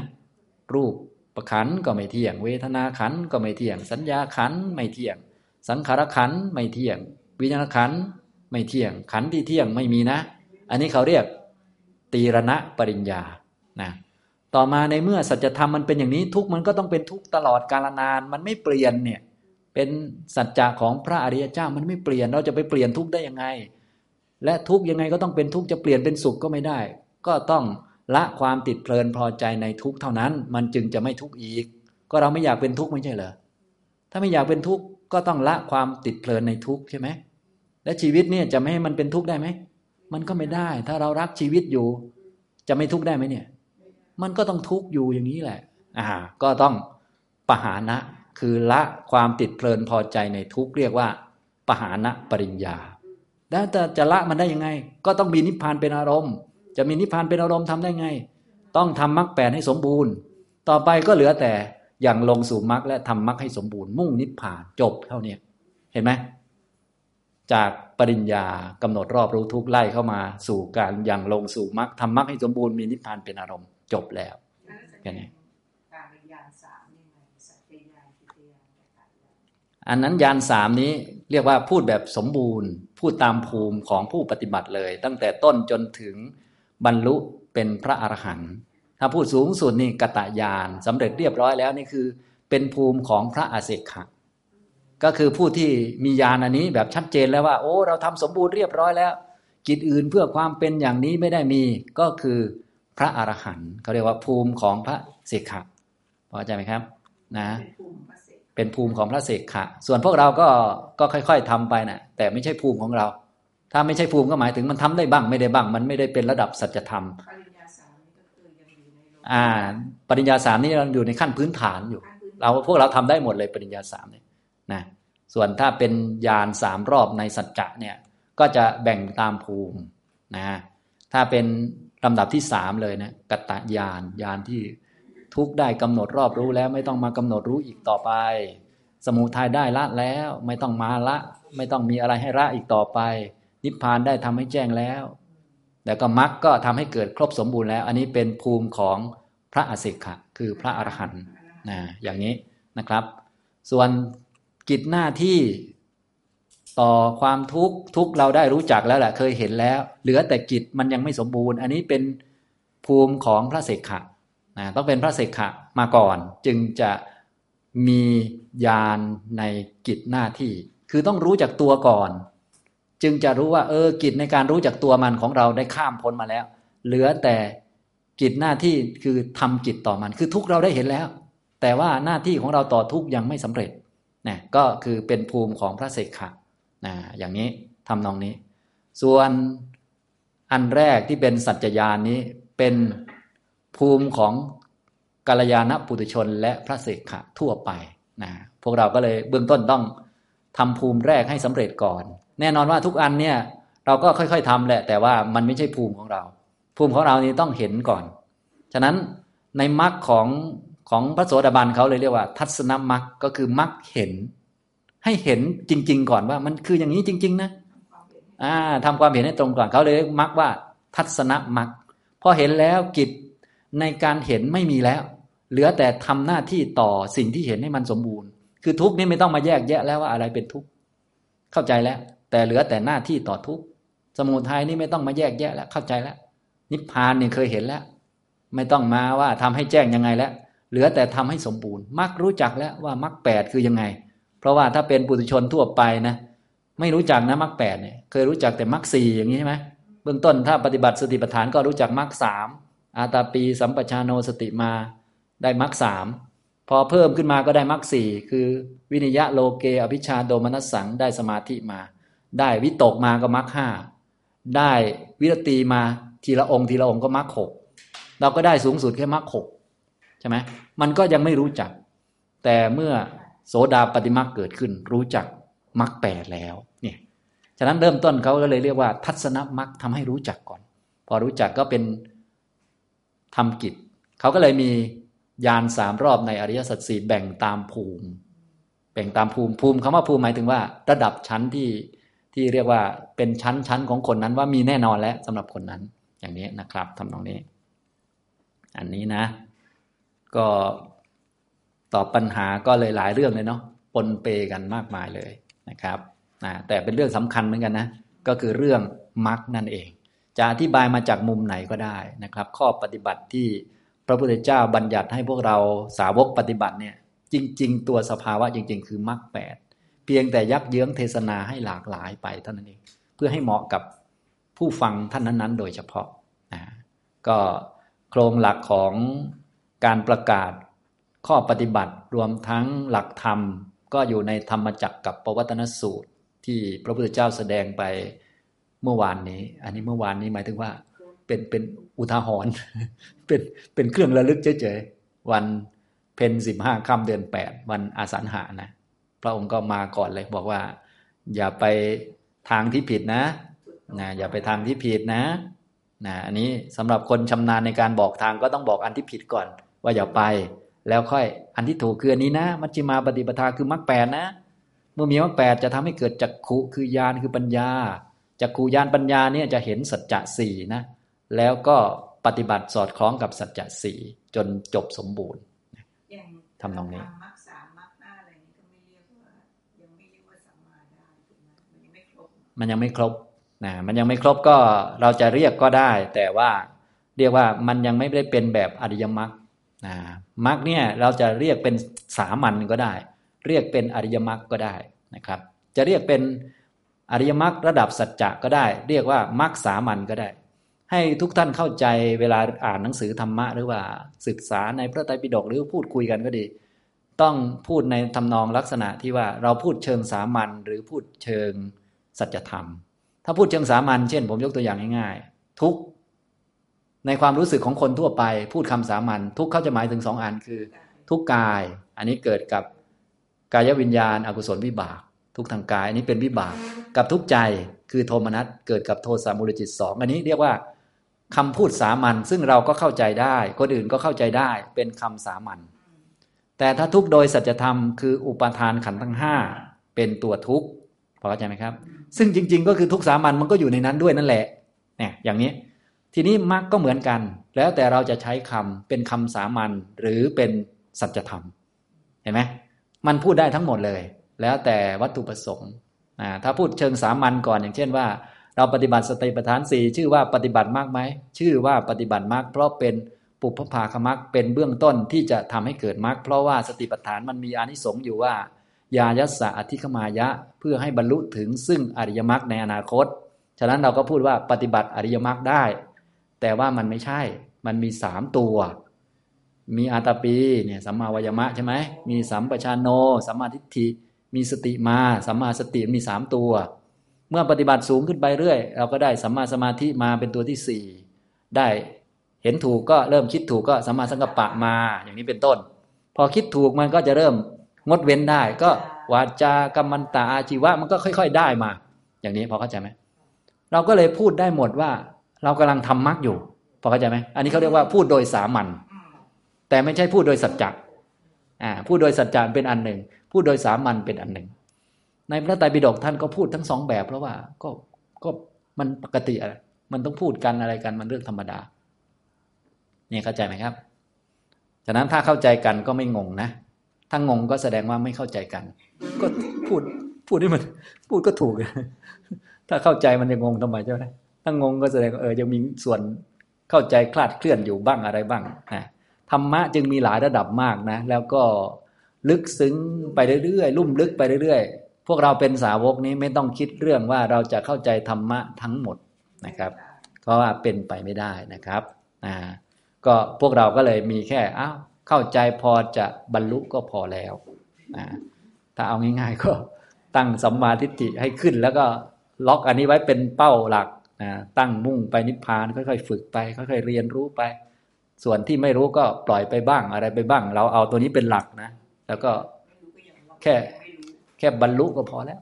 รูปประขันก็ไม่เที่ยง เวทนาขันก็ไม่เที่ยง สัญญาขันไม่เที่ยง สังขารขันไม่เที่ยง วิญญาณขันไม่เที่ยง ขันที่เที่ยงไม่มีนะ อันนี้เขาเรียกตีรณะปริญญานะ ต่อมาในเมื่อสัจธรรมมันเป็นอย่างนี้ทุกมันก็ต้องเป็นทุกตลอดกาลนานมันไม่เปลี่ยนเนี่ยเป็นสัจจะของพระอริยเจ้ามันไม่เปลี่ยนเราจะไปเปลี่ยนทุกได้ยังไง และทุกยังไงก็ต้องเป็นทุกจะเปลี่ยนเป็นสุขก็ไม่ได้ ก็ต้องละความติดเพลินพอใจในทุกเท่านั้น มันจึงจะไม่ทุกอีก ก็เราไม่อยากเป็นทุกไม่ใช่เหรอถ้าไม่อยากเป็นทุกก็ต้องละความติดเพลินในทุกใช่ไหมและชีวิตเนี่ยจะไม่ให้มันเป็นทุกข์ได้ไหมมันก็ไม่ได้ ถ้าเรารักชีวิตอยู่ จะไม่ทุกข์ได้ไหมเนี่ย มันก็ต้องทุกข์อยู่อย่างนี้แหละ อ่า ก็ต้องปหานะ คือละความติดเพลินพอใจในทุกข์เรียกว่า ปหานะปริญญาแล้วจะจะละมันได้ยังไง ก็ต้องมีนิพพานเป็นอารมณ์ จะมีนิพพานเป็นอารมณ์ทำได้ไง ต้องทำมรรคแปดให้สมบูรณ์ ต่อไปก็เหลือแต่อย่างลงสู่มรรคและทำมรรคให้สมบูรณ์มุ่งนิพพานจบเท่านี้เห็นไหมจากปริญญากำหนดรอบรู้ทุกไล่เข้ามา สู่การอย่างลงสู่มรรคทำมรรคให้สมบูรณ์มีนิพพานเป็นอารมณ์ จบแล้วแค่นี้การเป็นญาณสามยังไงสัจจญาณทิฏฐิญาณและขันธ์ญาณอันนั้นยานสามนี้เรียกว่าพูดแบบสมบูรณ์ พูดตามภูมิของผู้ปฏิบัติเลย ตั้งแต่ต้นจนถึงบรรลุเป็นพระอรหันต์ถ้าพูดสูงสุดนี่กตายานสำเร็จเรียบร้อยแล้วนี่คือ เป็นภูมิของพระอาเสขะก็คือผู้ที่มีญาณอันนี้แบบชัดเจนแล้วว่า โอ้ เราทำสมบูรณ์เรียบร้อยแล้ว กิจอื่นเพื่อความเป็นอย่างนี้ไม่ได้มีก็คือ พระอรหันต์เขาเรียกว่าภูมิของพระเสขะพอใจไหมครับ นะเป็นภูมิพระเสกเป็นภูมิของพระเสกขะ ส่วนพวกเราก็ก็ค่อย ๆทำไปนะแต่ไม่ใช่ภูมิของเรา ถ้าไม่ใช่ภูมิก็หมายถึงมันทำได้บ้างไม่ได้บ้าง มันไม่ได้เป็นระดับสัจธรรมปริญญาสามนี่ก็คือยังอยู่ในโลกอ่า ปริญญาสามนี่เราอยู่ในขั้นพื้นฐานอยู่ขั้นพื้นเราพวกเราทำได้หมดเลยปริญญาสามเนี่ยนะส่วนถ้าเป็นญาณสามรอบในสัจจะเนี่ย ก็จะแบ่งตามภูมินะถ้าเป็น ลำดับที่สามเลยนะกัตตญาณญาณที่ทุกได้กำหนดรอบรู้แล้วไม่ต้องมากำหนดรู้อีกต่อไป สมุทัยได้ละแล้ว ไม่ต้องมาละ ไม่ต้องมีอะไรให้ละอีกต่อไป นิพพานได้ทำให้แจ้งแล้ว แล้วก็มรรคก็ทำให้เกิดครบสมบูรณ์แล้ว อันนี้เป็นภูมิของพระอสิกขะคือพระอรหันต์นะอย่างนี้นะครับ ส่วนกิจหน้าที่ ต่อความทุกข์ทุกเราได้รู้จักแล้วแหละเคยเห็นแล้ว เหลือแต่กิจมันยังไม่สมบูรณ์ อันนี้เป็นภูมิของพระเสกขะนะต้องเป็นพระเสกขะมาก่อน จึงจะมีญาณในกิจหน้าที่ คือต้องรู้จักตัวก่อน จึงจะรู้ว่า เออกิจในการรู้จักตัวมันของเราได้ข้ามพ้นมาแล้ว เหลือแต่กิจหน้าที่คือทำกิจต่อมัน คือทุกข์เราได้เห็นแล้ว แต่ว่าหน้าที่ของเราต่อทุกข์ยังไม่สำเร็จนะก็คือเป็นภูมิของพระเสกขะ นะอย่างนี้ทำนองนี้ ส่วนอันแรกที่เป็นสัจจญาณนี้เป็นภูมิของกัลยาณปุถุชนและพระเสกขะทั่วไปนะพวกเราก็เลยเบื้องต้นต้องทำภูมิแรกให้สำเร็จก่อน แน่นอนว่าทุกอันเนี่ยเราก็ค่อยๆทำแหละ แต่ว่ามันไม่ใช่ภูมิของเรา ภูมิของเรานี่ต้องเห็นก่อน ฉะนั้นในมรรคของของพระโสดาบันเขาเลยเรียกว่า ทัศนมรรคก็คือมรรคเห็น ให้เห็นจริง ๆ ก่อนว่ามันคืออย่างนี้จริง ๆ นะอ่าทำความเห็นให้ตรงก่อนเขาเลยเรียกว่า ทัศนมรรคพอเห็นแล้วกิจในการเห็นไม่มีแล้ว เหลือแต่ทำหน้าที่ต่อสิ่งที่เห็นให้มันสมบูรณ์ คือทุกนี่ไม่ต้องมาแยกแยะแล้วว่าอะไรเป็นทุกเข้าใจแล้ว แต่เหลือแต่หน้าที่ต่อทุกสมุทัยนี่ไม่ต้องมาแยกแยะแล้วเข้าใจแล้ว นิพพานเนี่ยเคยเห็นแล้ว ไม่ต้องมาว่าทำให้แจ้งยังไงแล้ว เหลือแต่ทำให้สมบูรณ์มักรู้จักแล้วว่ามรรคแปดคือยังไง เพราะว่าถ้าเป็นปุถุชนทั่วไปนะไม่รู้จักนะมรรคแปดเนี่ยเคยรู้จักแต่มรรคสี่อย่างนี้ใช่ไหมเบื้องต้นถ้าปฏิบัติสติปัฏฐานก็รู้จักมรรคสามอาตาปีสัมปชานโนสติมาได้มรรคสามพอเพิ่มขึ้นมาก็ได้มรรคสี่คือวินิยะโลเกอภิชาโดมนัสสังได้สมาธิมา ได้วิตกมาก็มรรคห้าได้วิรตีมาทีละองค์ทีละองค์ก็มรรคหกเราก็ได้สูงสุดแค่มรรคหกใช่ไหมมันก็ยังไม่รู้จัก แต่เมื่อ โสดาปฏิมรรคเกิดขึ้น รู้จักมรรคแปดแล้วเนี่ยฉะนั้นเริ่มต้นเขาก็เลยเรียกว่า ทัศนมรรคทำให้รู้จักก่อน พอรู้จักก็เป็นทำกิจเขาก็เลยมียานสามรอบในอริยสัจสี่แบ่งตามภูมิ แบ่งตามภูมิภูมิคำว่าภูมิหมายถึงว่า ระดับชั้นที่ที่เรียกว่าเป็นชั้นชั้นของคนนั้นว่ามีแน่นอนแล้วสำหรับคนนั้น อย่างนี้นะครับทำตรงนี้ อันนี้นะ ก็ ตอบปัญหาก็เลยหลายเรื่องเลยเนาะปนเปกันมากมายเลยนะครับนะแต่เป็นเรื่องสำคัญเหมือนกันนะก็คือเรื่องมรรคนั่นเอง จะอธิบายมาจากมุมไหนก็ได้นะครับ ข้อปฏิบัติที่พระพุทธเจ้าบัญญัติให้พวกเราสาวกปฏิบัติเนี่ยจริง ๆ ตัวสภาวะจริง ๆ คือมรรคแปดเพียงแต่ยักเยื้องเทศนาให้หลากหลายไปเท่านั้นเองเพื่อให้เหมาะกับผู้ฟังท่านนั้น ๆ โดยเฉพาะนะก็โครงหลักของการประกาศ ข้อปฏิบัติรวมทั้งหลักธรรม ก็อยู่ในธรรมจักรกับปวัตนสูตร ที่พระพุทธเจ้าแสดงไปเมื่อวานนี้ อันนี้เมื่อวานนี้หมายถึงว่า เป็นเป็นอุทาหรณ์เป็นเป็นเครื่องระลึกเฉยๆวันเพ็ญสิบห้าค่ำเดือนแปดวันอาสันหานะ พระองค์ก็มาก่อนเลยบอกว่า อย่าไปทางที่ผิดนะนะอย่าไปทางที่ผิดนะนะ อันนี้สำหรับคนชำนาญในการบอกทางก็ต้องบอกอันที่ผิดก่อน ว่าอย่าไป แล้วค่อยอันที่ถูกคืออันนี้นะ มัชฌิมาปฏิปทาคือมรรคแปดนะ เมื่อมีมรรคแปดจะทำให้เกิดจักขุคือญาณคือปัญญาจักขุญาณปัญญาเนี่ยจะเห็นสัจจะสี่นะ แล้วก็ปฏิบัติสอดคล้องกับสัจจะสี่จนจบสมบูรณ์อย่างทำนองนี้มรรคสามมรรคห้าอะไรนี้ก็ไม่เรียกว่ายังไม่เรียกว่าสัมมาได้ถูกไหมมันยังไม่ครบมันยังไม่ครบนะมันยังไม่ครบก็เราจะเรียกก็ได้ แต่ว่าเรียกว่ามันยังไม่ได้เป็นแบบอริยมรรค นะมรรคเนี่ยเราจะเรียกเป็นสามัญก็ได้ เรียกเป็นอริยมรรคก็ได้นะครับ จะเรียกเป็นอริยมรรคระดับสัจจะก็ได้ เรียกว่ามรรคสามัญก็ได้ ให้ทุกท่านเข้าใจเวลาอ่านหนังสือธรรมะ หรือว่าศึกษาในพระไตรปิฎกหรือพูดคุยกันก็ดี ต้องพูดในทำนองลักษณะที่ว่าเราพูดเชิงสามัญหรือพูดเชิงสัจธรรม ถ้าพูดเชิงสามัญเช่น ผมยกตัวอย่างง่ายๆทุก ในความรู้สึกของคนทั่วไป พูดคำสามัญทุกข์เขาจะหมายถึงสองอันคือ ทุกข์กาย อันนี้เกิดกับกายวิญญาณอกุศลวิบาก ทุกข์ทางกายอันนี้เป็นวิบาก กับทุกข์ใจคือโทมนัสเกิดกับโทสะมูลจิตสองอันนี้เรียกว่าคำพูดสามัญซึ่งเราก็เข้าใจได้ คนอื่นก็เข้าใจได้เป็นคำสามัญแต่ถ้าทุกข์โดยสัจธรรมคืออุปทานขันธ์ทั้งห้าเป็นตัวทุกข์พอเข้าใจไหมครับ ซึ่งจริง ๆ ก็คือทุกข์สามัญมันก็อยู่ในนั้นด้วยนั่นแหละเนี่ยอย่างนี้ ทีนี้มรรคก็เหมือนกัน แล้วแต่เราจะใช้คำเป็นคำสามัญหรือเป็นสัจธรรม เห็นไหมมันพูดได้ทั้งหมดเลย แล้วแต่วัตถุประสงค์ถ้าพูดเชิงสามัญก่อนอย่างเช่นว่า เราปฏิบัติสติปัฏฐานสี่ชื่อว่าปฏิบัติมากไหมชื่อว่าปฏิบัติมากเพราะเป็นปุพพภาคมรรคเป็นเบื้องต้นที่จะทำให้เกิดมรรคเพราะว่าสติปัฏฐานมันมีอานิสงส์อยู่ว่ายายัสสะอธิคมายะเพื่อให้บรรลุถึงซึ่งอริยมรรคในอนาคต ฉะนั้นเราก็พูดว่าปฏิบัติอริยมรรคได้ แต่ว่ามันไม่ใช่ มันมีสามตัว มีอาตาปีเนี่ยสัมมาวายมะใช่ไหมมีสัมปชานโนสัมมาทิฏฐิ มีสติมาสัมมาสติมีสามตัว เมื่อปฏิบัติสูงขึ้นไปเรื่อย เราก็ได้สัมมาสมาธิมาเป็นตัวที่สี่ได้เห็นถูกก็เริ่มคิดถูกก็สัมมาสังกัปปะมาอย่างนี้เป็นต้น พอคิดถูกมันก็จะเริ่มงดเว้นได้ ก็วาจากรรมันตาอาชีวะมันก็ค่อย ๆ ได้มา อย่างนี้พอเข้าใจไหมเราก็เลยพูดได้หมดว่า เรากำลังทำมรรคอยู่พอเข้าใจไหมอันนี้เขาเรียกว่าพูดโดยสามัญอืมแต่ไม่ใช่พูดโดยสัจจะอ่าพูดโดยสัจจะเป็นอันหนึ่ง พูดโดยสามัญเป็นอันหนึ่ง ในพระไตรปิฎกท่านก็พูดทั้งสองแบบ เพราะว่าก็ก็มันปกติอะมันต้องพูดกันอะไรกันมันเรื่องธรรมดาเนี่ยเข้าใจไหมครับฉะนั้นถ้าเข้าใจกันก็ไม่งงนะถ้างงก็แสดงว่าไม่เข้าใจกัน ก็พูดพูดให้มัน พูดก็ถูก ถ้าเข้าใจมันจะงงทำไมใช่ไหม ถ้างงก็แสดงว่าเออยังมีส่วนเข้าใจคลาดเคลื่อนอยู่บ้างอะไรบ้างนะธรรมะจึงมีหลายระดับมากนะ แล้วก็ลึกซึ้งไปเรื่อยๆลุ่มลึกไปเรื่อยๆ พวกเราเป็นสาวกนี้ไม่ต้องคิดเรื่องว่าเราจะเข้าใจธรรมะทั้งหมดนะครับ เพราะว่าเป็นไปไม่ได้นะครับอ่าก็พวกเราก็เลยมีแค่อ้าวเข้าใจพอจะบรรลุก็พอแล้วอ่าถ้าเอาง่ายๆก็ตั้งสัมมาทิฏฐิให้ขึ้น แล้วก็ล็อกอันนี้ไว้เป็นเป้าหลัก นะตั้งมุ่งไปนิพพานค่อยๆฝึกไปค่อยๆเรียนรู้ไป ส่วนที่ไม่รู้ก็ปล่อยไปบ้างอะไรไปบ้าง เราเอาตัวนี้เป็นหลักนะ แล้วก็แค่แค่บรรลุก็พอแล้ว